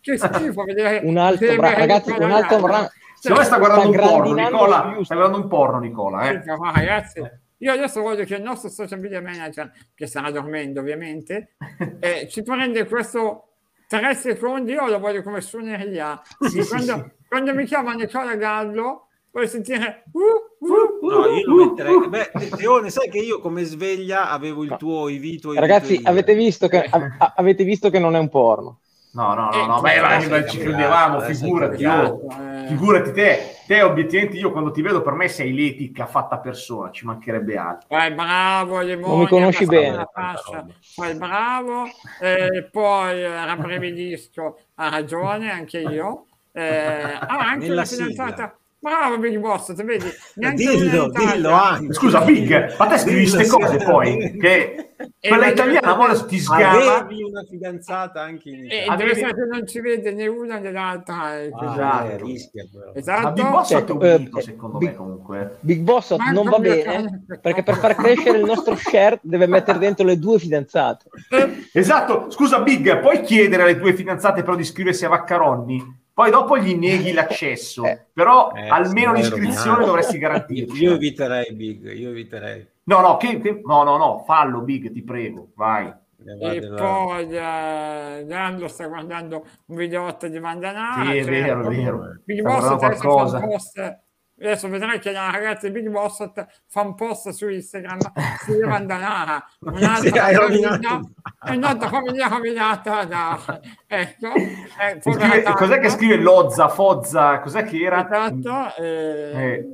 A: che schifo vedere
C: Un altro Omran, ragazzi, un altro. Omran.
B: Secondo me sta guardando un porno, Nicola. Sta guardando un porno, Nicola, eh.
A: Sì, ma ragazzi, io adesso voglio che il nostro social media manager, che starà dormendo ovviamente, eh, ci prende questo tre secondi, io lo voglio come suoneria.
B: Sì, sì,
A: quando,
B: sì.
A: quando mi chiama Nicola Gallo, voglio sentire uh, uh,
D: No, io lo
B: Uh,
D: metterei.
B: uh.
D: Beh, Te- Teone, sai che io come sveglia avevo il tuo i video.
C: Ragazzi, avete visto, che, a- a- avete visto che non è un porno.
B: No, no, no,
A: Eh,
B: no, beh, ma
A: sì,
B: ci credevamo,
D: sì,
B: figurati,
D: sì,
B: oh.
A: eh.
B: Figurati te, te obiettivamente io quando ti vedo per me sei l'etica fatta persona, ci mancherebbe altro.
A: Fai bravo, Limone,
C: Non mi conosci bene.
A: la fascia. Fai bravo, eh, poi eh, rabbrividisco, ha ragione anche io. Eh, ah, anche
D: Nella
A: la fidanzata.
D: sigla.
A: Bravo Big Boss, ti vedi? Neanche
D: Dillo, dillo anche.
B: Scusa, Big, ma te scrivi queste
D: sì.
B: cose poi, che
A: E
B: quella italiana ora ti sgama.
D: Avevi una fidanzata anche in
A: E
D: Italia.
A: deve
B: Avevi-
A: essere che non ci vede né una né l'altra. eh.
D: Ah,
B: esatto.
D: eh, rischia, però.
B: Ma
A: Esatto.
B: Big Boss è un
C: eh,
B: mito, secondo
C: Big-
B: me, comunque.
C: Big Boss
A: Manco
C: non va bene
A: cane.
C: perché per far crescere il nostro share deve mettere dentro le due fidanzate.
B: Esatto, scusa Big, puoi chiedere alle tue fidanzate però di iscriversi a Vaccaronni? Poi dopo gli neghi l'accesso,
C: Eh.
B: però
D: Eh,
B: almeno l'iscrizione dovresti garantirci.
D: io eviterei Big, io eviterei.
B: No, no, che- che- no, no, no, fallo Big, ti prego, vai.
D: Va
A: E
D: della-
A: poi eh, Lando sta guardando un videotto di Vandanara.
B: Sì, è vero, è vero.
A: Adesso fa
B: qualcosa.
A: post. Adesso vedrai che la ragazza Big Boss fa un post su Instagram su Vandanara. Un'altra
D: Sì,
A: famiglia, è un'altra famiglia rovinata da... Ecco.
B: E scrive- cos'è che scrive Lozza, Fozza, cos'è che era?
A: Esatto, eh,
B: Eh.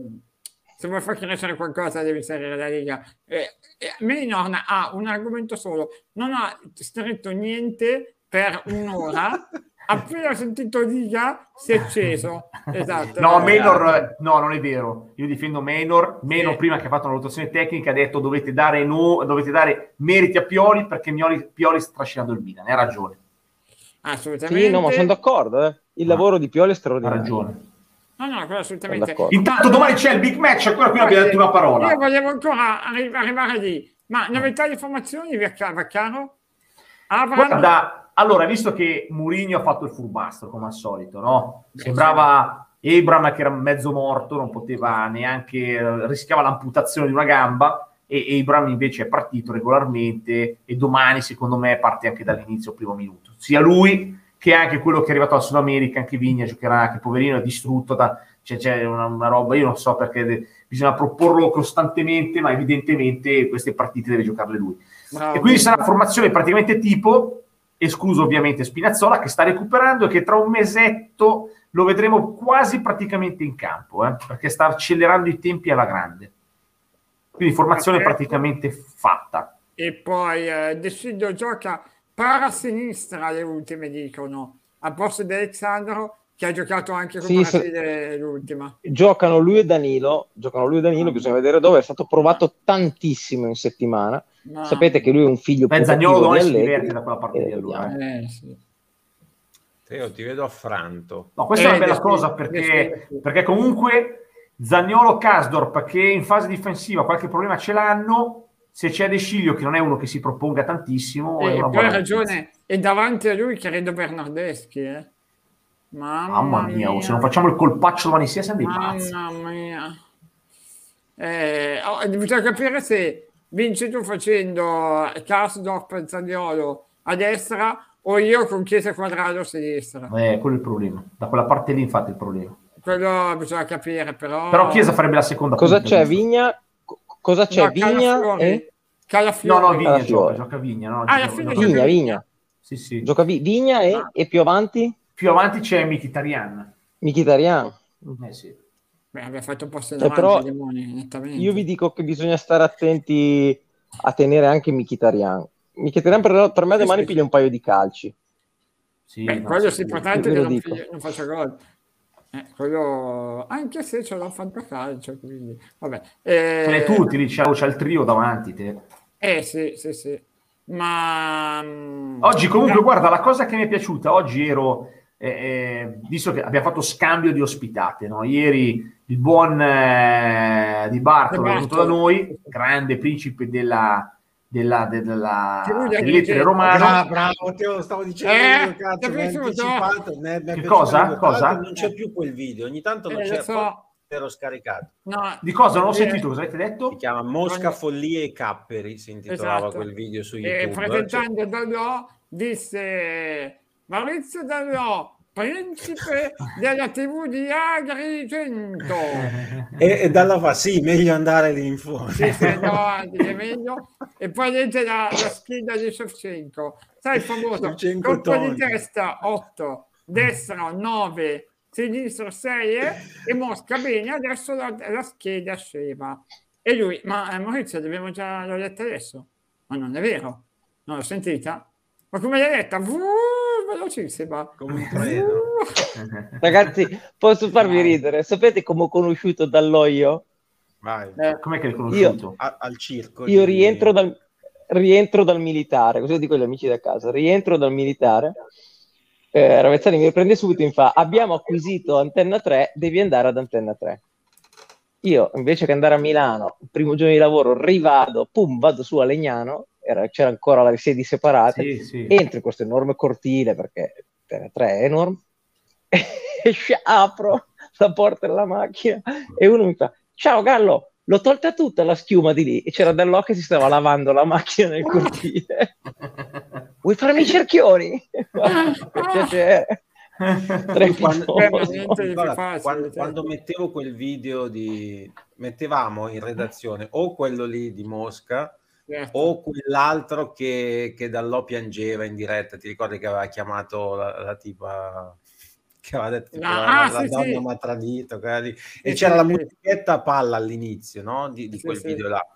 A: se vuoi far crescere qualcosa devi salire la Liga. Eh, eh, Maynor ha un argomento solo, non ha scritto niente per un'ora, appena sentito Liga si è acceso. Esatto.
B: No,
A: Eh,
B: Menor, no, non è vero. Io difendo Menor. Menor,
A: Sì.
B: prima che ha fatto una valutazione tecnica, ha detto dovete dare, no, dovete dare meriti a Pioli perché Mioli- Pioli sta trascinando il Milan. Ha ragione.
A: Assolutamente.
C: Sì, no, ma sono d'accordo. eh. Il lavoro di Pioli è
B: Ha
C: straordinario.
B: ragione.
A: No, no, quello assolutamente.
B: Intanto domani c'è il big match, ancora qui non abbiamo detto una
A: Io
B: parola.
A: volevo ancora arri- arrivare lì. Ma novità di formazioni, Vacca- Vaccaro? Avrano...
B: Guarda, allora, visto che Mourinho ha fatto il furbastro, come al solito, no? Sembrava Abram che era mezzo morto, non poteva neanche, rischiava l'amputazione di una gamba, e Abram invece è partito regolarmente e domani, secondo me, parte anche dall'inizio, primo minuto. Sia lui che anche quello che è arrivato al Sud America, anche Vigna, giocherà anche poverino, è distrutto da... C'è, c'è una, una roba, io non so perché de- bisogna proporlo costantemente, ma evidentemente queste partite deve giocarle lui.
A: Bravo.
B: E quindi sarà una formazione praticamente tipo, escluso ovviamente Spinazzola, che sta recuperando e che tra un mesetto lo vedremo quasi praticamente in campo, eh, perché sta accelerando i tempi alla grande. Quindi formazione
A: Perfetto.
B: praticamente fatta.
A: E poi eh, Decidio gioca para sinistra le ultime dicono, a posto di Alessandro che ha giocato anche con
C: Sì,
A: Brasile l'ultima.
C: Giocano lui e Danilo, giocano lui e Danilo, bisogna vedere dove, è stato provato tantissimo in settimana.
A: Ma-
C: Sapete che lui è un figlio di
B: si diverte da quella parte
C: Eh,
B: lì allora. eh.
A: Eh, sì.
D: Teo, ti vedo affranto.
B: No, questa è una
A: Eh,
B: bella cosa perché, perché comunque Zagnolo Casdorp che in fase difensiva qualche problema ce l'hanno, se c'è De Sciglio che non è uno che si proponga tantissimo, è
A: E
B: una
A: poi
B: buona
A: ha ragione, e davanti a lui credo Bernardeschi. Eh. Mamma,
B: Mamma mia, oh, se non facciamo il colpaccio domani sera siamo dei pazzi.
A: Mamma mia. Eh, oh, bisogna capire se vinci tu facendo Karsdorp Zaniolo a destra o io con Chiesa Quadrado a sinistra.
B: Eh, quello è il problema. Da quella parte lì, infatti, è il problema.
A: Quello bisogna capire, però.
B: Però Chiesa farebbe la seconda
C: Cosa
B: punta,
C: c'è?
B: giusto?
C: Vigna? Co- Cosa c'è?
A: No,
C: Vigna?
A: Calafiori.
C: e-
A: Calafiori.
B: No, no, Vigna
C: Calafiori.
B: gioca, gioca Vigna. No,
A: Ah, alla
B: gioca-
A: fine
B: gioca-
C: Vigna, Vigna.
B: Sì, sì.
C: Gioca Vi- Vigna e,
A: Ah.
C: e più avanti?
B: Più avanti c'è Mkhitaryan.
C: Mkhitaryan.
B: Eh sì.
A: Beh, abbiamo fatto un posto in
C: Eh,
A: avanti,
C: però
A: i demoni, nettamente.
C: Io vi dico che bisogna stare attenti a tenere anche Mkhitaryan. Mkhitaryan per, per me domani
A: sì.
C: piglia un paio di calci.
B: Sì,
A: Beh,
B: no,
A: quello
B: sì.
A: è importante che non, figli- non faccia gol. Eh, quello, anche se ce l'ho fantacalcio, quindi vabbè. Eh,
B: Ce l'hai tutti lì, c'è, c'è il trio davanti te.
A: Eh sì, sì, sì. Ma mm,
B: Oggi comunque,
A: no,
B: guarda, la cosa che mi è piaciuta, oggi ero, eh, visto che abbiamo fatto scambio di ospitate, no? ieri il buon eh, Di Bartolo è venuto da noi, grande principe della, della, della, delle lettere
A: dice-
B: romane.
D: Ah, bravo, te lo stavo dicendo
A: Eh,
D: cazzo, mi è- mi è
B: Che cosa? Cosa?
D: Non c'è più quel video, ogni tanto non
A: Eh,
D: c'è,
A: lo so.
D: ero scaricato.
A: no,
B: Di cosa? Non ho
A: eh,
B: sentito, cosa avete
D: Si
B: detto?
D: chiama Mosca,
A: Ogni-
D: Follie e Capperi, si intitolava
A: Esatto.
D: quel video su
A: E
D: YouTube. Cioè,
A: presentando Dallò disse Maurizio Dallò, principe della TV di Agrigento.
D: E, e dalla fa, sì, meglio andare lì in fondo.
A: Sì, sì, no, avanti, che è meglio. E poi legge la, la scheda di Shevchenko. Sai il famoso colpo di testa 8, destra 9, sinistra 6 eh, e Mosca bene, adesso la, la scheda scema. E lui, ma eh, Maurizio, l'abbiamo già l'ho letta adesso? Ma non è vero, non l'ho sentita? Ma come l'hai letta? Uh, velocissima.
D: Come.
C: Ragazzi, posso farvi ridere? Sapete come ho conosciuto Dalloio?
D: Vai,
A: Eh,
B: Com'è che l'hai conosciuto?
D: a- al circo.
C: Io
D: di-
C: rientro dal, rientro dal militare, così dico agli amici da casa, rientro dal militare, eh, Ravezzani mi prende subito in fa, abbiamo acquisito Antenna 3, devi andare ad Antenna 3. Io invece che andare a Milano, il primo giorno di lavoro, rivado, pum, vado su a Legnano, era- c'era ancora le sedi separate,
B: Sì, sì.
C: entro in questo enorme cortile perché Antenna 3 è enorme, e apro la porta della macchina e uno mi fa, ciao Gallo, l'ho tolta tutta la schiuma di lì e c'era Dallò che si stava lavando la macchina nel cortile. Vuoi farmi i cerchioni? per piacere.
D: Quando,
A: facile,
D: quando,
A: cioè.
D: quando mettevo quel video di mettevamo in redazione o quello lì di Mosca
A: Certo.
D: o quell'altro che, che Dallò piangeva in diretta ti ricordi che aveva chiamato la, la tipa che aveva detto tipo,
A: Ah,
D: la,
A: ah,
D: la
A: sì,
D: donna
A: sì.
D: mi ha tradito e
A: Sì,
D: c'era la musichetta a palla all'inizio no? di, di quel video là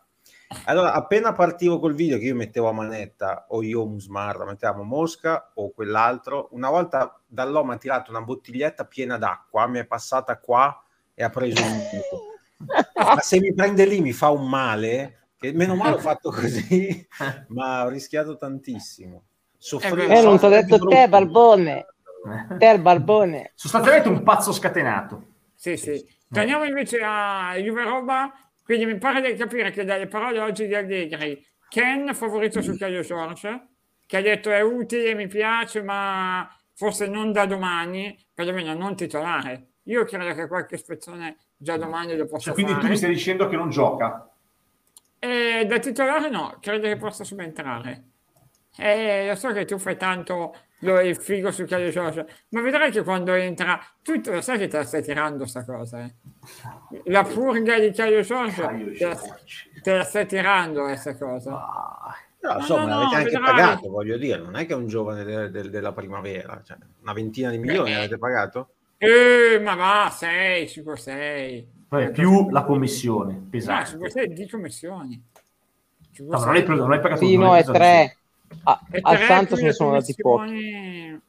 D: allora appena partivo col video che io mettevo a manetta o io Musmarra mettevamo Mosca o quell'altro una volta Dallò mi ha tirato una bottiglietta piena d'acqua mi è passata qua e ha preso un ma se mi prende lì mi fa un male che meno male ho fatto così ma ho rischiato tantissimo Soffrivo
C: Eh, non ti ho detto
D: di
C: te,
D: brutto.
C: Barbone, te il Barbone.
B: Sostanzialmente un pazzo scatenato.
A: Sì, sì. Torniamo invece a Juve Roba, quindi mi pare di capire che dalle parole oggi di Allegri, Ken favorito su Caio George, che ha detto è utile, mi piace, ma forse non da domani, perlomeno non titolare. Io credo che qualche ispezione già domani lo possa
B: Cioè, quindi tu
A: fare.
B: mi stai dicendo che non gioca?
A: E da titolare no, credo che possa subentrare. Eh, lo so che tu fai tanto lo- il figo su Caio Giorgio, ma vedrai che quando entra, tu lo sai che te la stai tirando sta cosa, eh. La purga di Caio
B: Caio
A: te, la, te la stai tirando questa cosa.
B: Ah,
D: Però,
A: No,
D: insomma,
A: no, no,
D: l'avete anche
A: vedrai.
D: pagato, voglio dire, non è che è un giovane de- de- della primavera, cioè, una ventina di milioni
A: Beh.
D: avete pagato?
A: Eh, ma va, 6, 5, 6.
B: Vabbè, più la commissione
A: No,
B: pesante.
A: 5, 6 di commissioni.
B: No, ma non hai, preso, non hai pagato
C: Sì, no, è
B: preso-
C: tre. A-
A: E
C: al
A: tre
C: Santos ne sono andati pochi.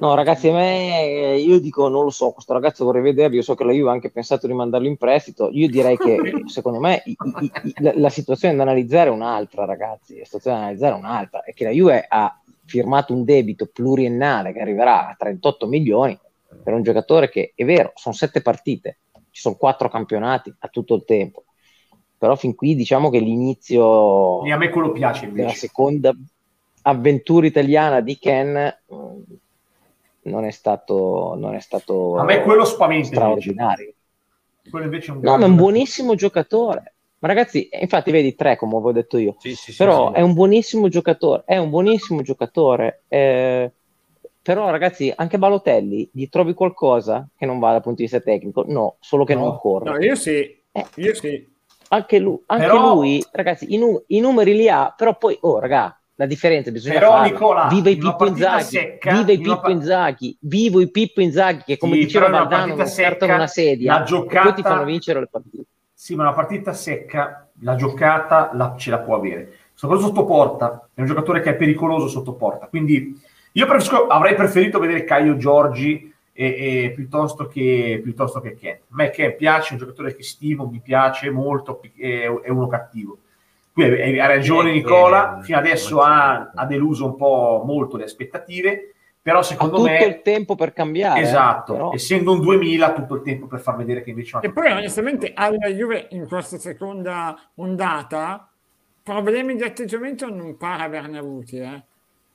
C: No, ragazzi, a me eh, io dico, non lo so, questo ragazzo vorrei vederlo, io so che la Juve ha anche pensato di mandarlo in prestito, io direi che secondo me i- i- i- la, la situazione da analizzare è un'altra, ragazzi, la situazione da analizzare è un'altra, è che la Juve ha firmato un debito pluriennale che arriverà a 38 milioni per un giocatore che, è vero, sono sette partite, ci sono quattro campionati a tutto il tempo, però fin qui diciamo che l'inizio
B: E a me quello piace
C: della
B: invece.
C: seconda avventura italiana di Ken mh, non è stato, non è stato
B: A me quello spaventa invece.
C: straordinario.
B: quello invece è un
C: No, ma è un buonissimo giocatore. Ma ragazzi, eh, infatti vedi tre, come avevo detto io.
D: Sì, sì, sì,
C: Però
D: sì.
C: è un buonissimo giocatore, è un buonissimo giocatore. eh, però ragazzi, anche Balotelli, gli trovi qualcosa che non va dal punto di vista tecnico? No, solo che
B: No.
C: non corre.
A: No, io sì,
C: Eh,
A: io sì.
C: anche lui, anche
B: Però-
C: lui, ragazzi, i, nu- i numeri li ha, però poi, oh raga, la differenza bisogna
B: Però,
C: farla.
B: Nicola,
C: viva i Pippo Inzaghi,
B: secca,
C: viva i Pippo
B: par-
C: Inzaghi, vivo i Pippo Inzaghi, che come
B: Sì,
C: diceva Valdano
B: partita
C: non cartano
B: secca,
C: una sedia,
B: la
C: e poi ti
B: giocata-
C: fanno vincere le partite.
B: Sì, ma una partita secca, la giocata la- ce la può avere. Soprattutto sotto porta, è un giocatore che è pericoloso sotto porta. Quindi io preferisco- avrei preferito vedere Caio Giorgi e, e piuttosto, che, piuttosto che Ken. A me Ken piace, è un giocatore che stimo, mi piace molto, è, è uno cattivo. Qui hai ragione Nicola, fino adesso ha, ha deluso un po' molto le aspettative, però
C: Ha
B: secondo
C: tutto
B: me...
C: il tempo per cambiare.
B: Esatto,
C: però-
B: essendo un 2000 ha tutto il tempo per far vedere che invece...
A: E poi onestamente alla Juve in questa seconda ondata problemi di atteggiamento non pare averne avuti. Eh.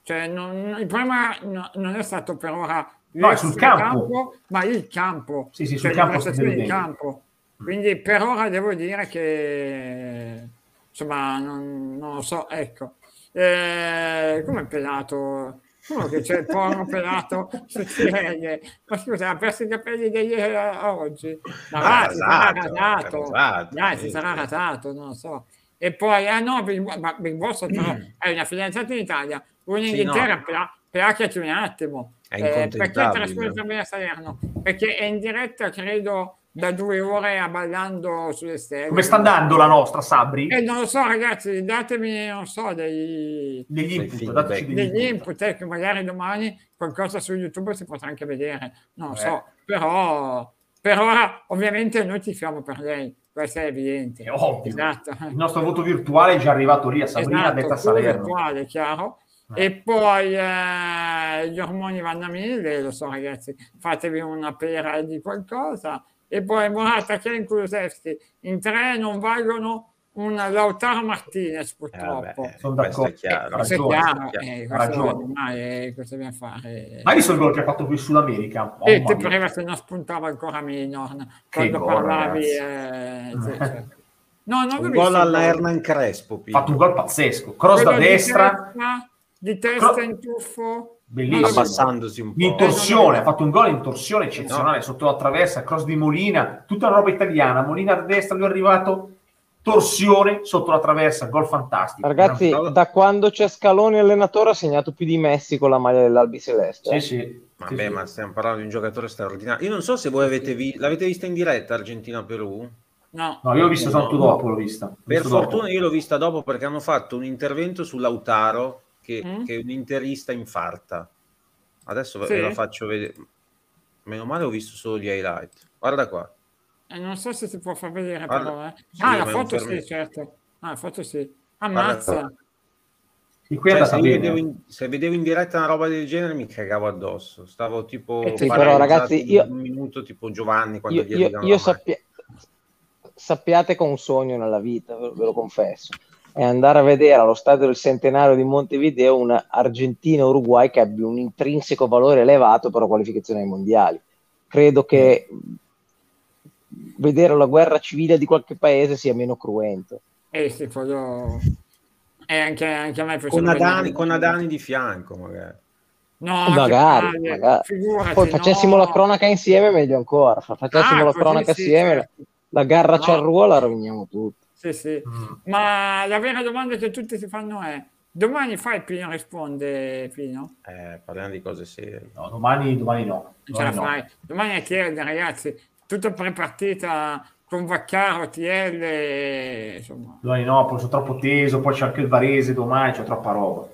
A: Cioè, non- il problema no- non è stato per ora
B: No, è sul
A: l'extracampo,
B: campo.
A: ma il campo.
B: Sì, sì, sul
A: cioè,
B: campo vede.
A: campo. Quindi per ora devo dire che insomma non, non lo so, ecco. Eh, come è pelato? Uno che c'è il porno pelato su Tirelli. Ma scusa, ha perso i capelli da ieri a oggi. Ma
D: Ah,
A: va, si sarà
D: rasato,
A: rasato. Dai, si sarà rasato, non lo so. E poi, ah no, Big, Boss però è una fidanzata in Italia, in
D: Sì,
A: Inghilterra,
D: no.
A: però, plachiati un attimo.
D: È
A: Eh, perché trasferisce bene a Salerno? Perché è in diretta, credo, da due ore a ballando sulle stelle.
B: Come sta andando la nostra, Sabri?
A: Eh, non lo so, ragazzi, datemi, non so, dei,
B: Degli input, dateci degli
A: degli
B: input.
A: input eh, che magari domani qualcosa su YouTube si potrà anche vedere, non lo
B: Eh.
A: so, però per ora ovviamente noi tifiamo per lei, questo è evidente.
B: È ovvio.
A: Esatto.
B: Il nostro voto virtuale è già arrivato lì a Sabrina,
A: Esatto,
B: detta Salerno.
A: virtuale, chiaro.
B: Eh.
A: E poi eh, gli ormoni vanno a mille, lo so ragazzi, fatevi una pera di qualcosa. E poi Morata, Ken Kulusevski, in tre non valgono un Lautaro Martinez
D: Eh,
A: purtroppo.
D: vabbè,
B: Sono
D: questo è
B: d'accordo.
D: chiaro.
A: questo è
B: ragione,
A: chiaro,
D: chiaro.
A: eh,
B: Ha
A: questo
B: ragione.
A: ormai è- cosa dobbiamo fare?
B: Ma hai visto il gol che ha fatto qui in Sud America?
A: E te
B: mia.
A: pareva se non spuntava ancora
B: Che
A: quando
B: gol,
A: parlavi. eh, sì, certo. No, non
D: Un gol alla. Hernan Crespo.
B: Ha fatto un gol pazzesco. Cross da
A: Quello di
B: destra,
A: di testa
B: Cro-
A: in tuffo.
B: bellissimo.
D: Abbassandosi un po'.
B: Di torsione, ha fatto un gol in torsione eccezionale
D: No.
B: sotto la traversa, cross di Molina, tutta una roba italiana. Molina da destra, lui è arrivato, torsione sotto la traversa, gol fantastico.
C: Ragazzi,
D: Bravo.
C: da quando c'è Scaloni allenatore ha segnato più di Messi con la maglia dell'Albi Celeste.
B: Sì, sì.
D: Vabbè,
B: sì, sì.
D: ma stiamo parlando di un giocatore straordinario. Io non so se voi avete vi- l'avete vista in diretta Argentina-Perù.
A: No,
B: No, io l'ho visto
D: No.
B: tanto dopo, l'ho vista.
D: Per
B: visto dopo.
D: fortuna io l'ho vista dopo perché hanno fatto un intervento su Lautaro che,
A: Mm.
D: che un interista infarta. Adesso ve-
A: Sì?
D: ve la faccio vedere. Meno male ho visto solo gli highlight. Guarda qua.
A: Eh, non so se si può far vedere
D: Guarda,
A: però. Eh.
D: sì,
A: Ah, la foto sì, certo. Ah, la foto sì. Ammazza.
D: Cioè, se, vedevo in, se vedevo in diretta una roba del genere mi cagavo addosso. Stavo tipo
A: Eh, sì,
C: però, ragazzi, io-
D: un minuto tipo Giovanni quando
C: Io,
D: gli
C: io- io sappia- sappiate che ho un sogno nella vita, ve lo confesso, è andare a vedere allo stadio del centenario di Montevideo una Argentina-Uruguay che abbia un intrinseco valore elevato per la qualificazione ai mondiali. Credo che vedere la guerra civile di qualche paese sia meno cruento.
A: Eh sì, quello... E anche, anche a me
D: con, Adani, con Adani di fianco magari.
A: No, che
C: magari, magari.
A: figurati,
C: Poi facessimo
A: no.
C: la cronaca insieme, meglio ancora. Fa- Facessimo
A: Ah,
C: la cronaca
A: sì,
C: assieme,
A: certo.
C: la garra
A: No.
C: ciarrua la roviniamo tutti.
A: Sì, sì.
B: Mm.
A: Ma la vera domanda che tutti si fanno è: domani fai Pino risponde Pino?
D: Eh, parliamo di cose serie.
B: No, domani, domani no.
A: Non ce la
B: Domani no.
A: fai. Domani è chiede, ragazzi, tutta prepartita con Vaccaro, TL, insomma.
B: Domani no, poi sono troppo teso, poi c'è anche il Varese domani, c'è troppa roba.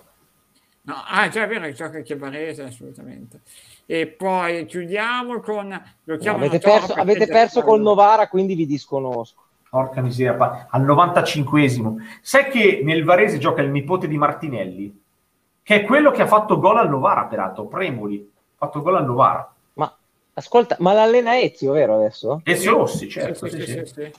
A: No, ah, già è vero che gioca anche Varese, assolutamente. E poi chiudiamo con... Lo chiamano
C: avete perso, avete perso col. Novara, quindi vi disconosco.
B: Porca miseria, pa- al 95esimo. Sai che nel Varese gioca il nipote di Martinelli, che è quello che ha fatto gol al Novara, peraltro, Premoli. Ha fatto gol al Novara.
C: Ma ascolta, ma l'allena Ezio, vero adesso?
B: Ezio Rossi, certo.
A: sì,
B: sì,
A: sì,
B: sì.
A: sì, sì.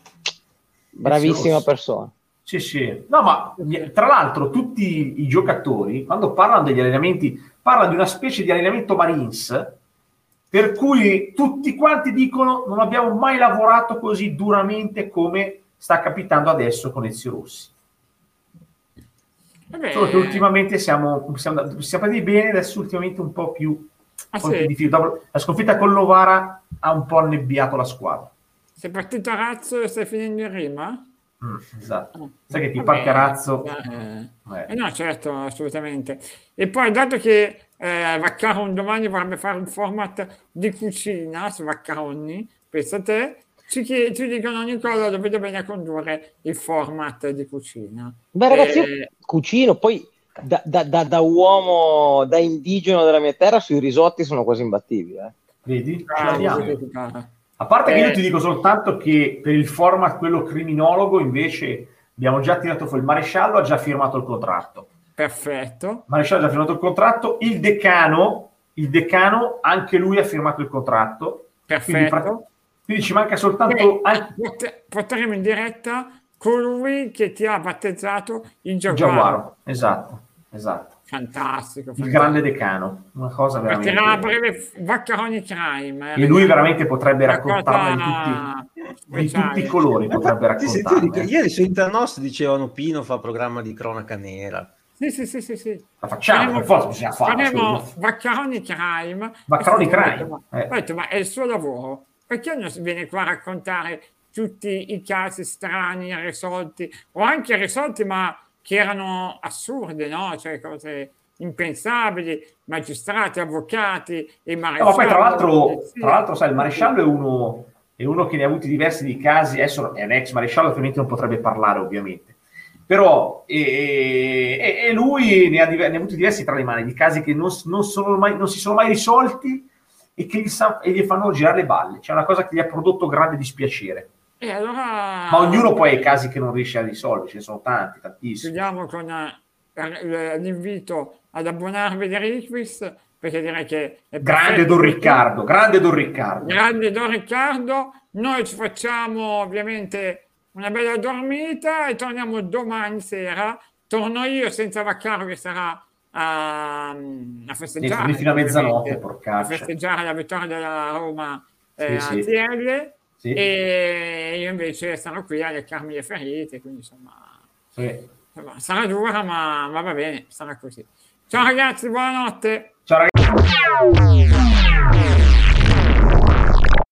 C: Bravissima
B: Rossi.
C: persona.
B: Sì, sì. No, ma tra l'altro tutti i giocatori, quando parlano degli allenamenti, parlano di una specie di allenamento Marines, per cui tutti quanti dicono non abbiamo mai lavorato così duramente come sta capitando adesso con Ezio Rossi.
A: Vabbè,
B: Solo che ultimamente siamo, siamo, siamo andati bene, adesso ultimamente un po' più,
A: ah, sì?
B: la sconfitta con Novara ha un po' annebbiato la squadra.
A: sei partito a razzo e stai finendo in rima?
B: Mm, esatto. Sai che ti
A: Vabbè,
B: parca razzo.
A: eh,
B: Eh.
A: eh no, certo, assolutamente. E poi, dato che eh, Vaccaro un domani vorrebbe fare un format di cucina su Vaccaroni, pensa a te, ci, chie- ci dicono Nicola dove dobbiamo condurre il format di cucina.
C: Beh, ragazzi, io
A: Eh,
C: cucino, poi da, da- da- da uomo, da indigeno della mia terra, sui risotti sono quasi imbattibili. eh.
B: Vedi? Ce
A: che.
B: A parte che
A: Eh.
B: io ti dico soltanto che per il format quello criminologo invece abbiamo già tirato fuori il maresciallo, ha già firmato il contratto.
A: Perfetto.
B: Il maresciallo ha già firmato il contratto, il decano, il decano anche lui ha firmato il contratto. Quindi,
A: Perfetto.
B: pra- quindi ci manca soltanto
A: Beh,
B: anche
A: pot- Porteremo in diretta colui che ti ha battezzato il Giaguaro.
B: Giaguaro. Esatto, esatto.
A: Fantastico.
B: Il
A: fantastico.
B: grande decano, una cosa veramente...
A: Partirà a breve Vaccaroni Crime. eh,
B: E lui veramente potrebbe
A: cosa
B: in tutti, di tutti i colori, potrebbe
D: di- ieri su Internos dicevano Pino fa programma di cronaca nera.
A: Sì, sì, sì, sì, sì.
B: La facciamo, per forza bisogna
A: faremo. Vaccaroni Crime.
B: Vaccaroni
A: detto,
B: Crime,
A: Ma,
B: eh.
A: ho detto, ma è il suo lavoro. Perché non si viene qua a raccontare tutti i casi strani, risolti, o anche risolti, ma che erano assurde, no? Cioè cose impensabili, magistrati, avvocati, e
B: No, ma poi tra l'altro,
A: Sì.
B: tra l'altro, sai, il maresciallo è uno, è uno che ne ha avuti diversi di casi, adesso è un ex maresciallo, altrimenti non potrebbe parlare ovviamente, però e, e- e lui ne ha, ne ha avuti diversi tra le mani, di casi che non, non mai- non si sono mai risolti e che gli, sa- e gli fanno girare le balle, c'è una cosa che gli ha prodotto grande dispiacere,
A: E allora...
B: ma ognuno poi ha i casi che non riesce a risolvere, ce ne sono tanti, tantissimi.
A: Chiudiamo con eh, l'invito ad abbonarvi di Requis, perché direi che è
B: Grande. Don Riccardo, grande Don Riccardo.
A: Grande Don Riccardo, noi ci facciamo ovviamente una bella dormita e torniamo domani sera. Torno io senza Vaccaro che sarà a, a festeggiare.
B: Fino a mezzanotte,
A: ovviamente, a festeggiare la vittoria della Roma eh,
B: Sì,
A: a
B: sì. Sì,
A: e io invece sarò qui a leccarmi le ferite, quindi insomma...
B: sì.
A: Insomma, sarà dura, ma, ma va bene, sarà così. Ciao ragazzi, buonanotte.
B: Ciao ragazzi.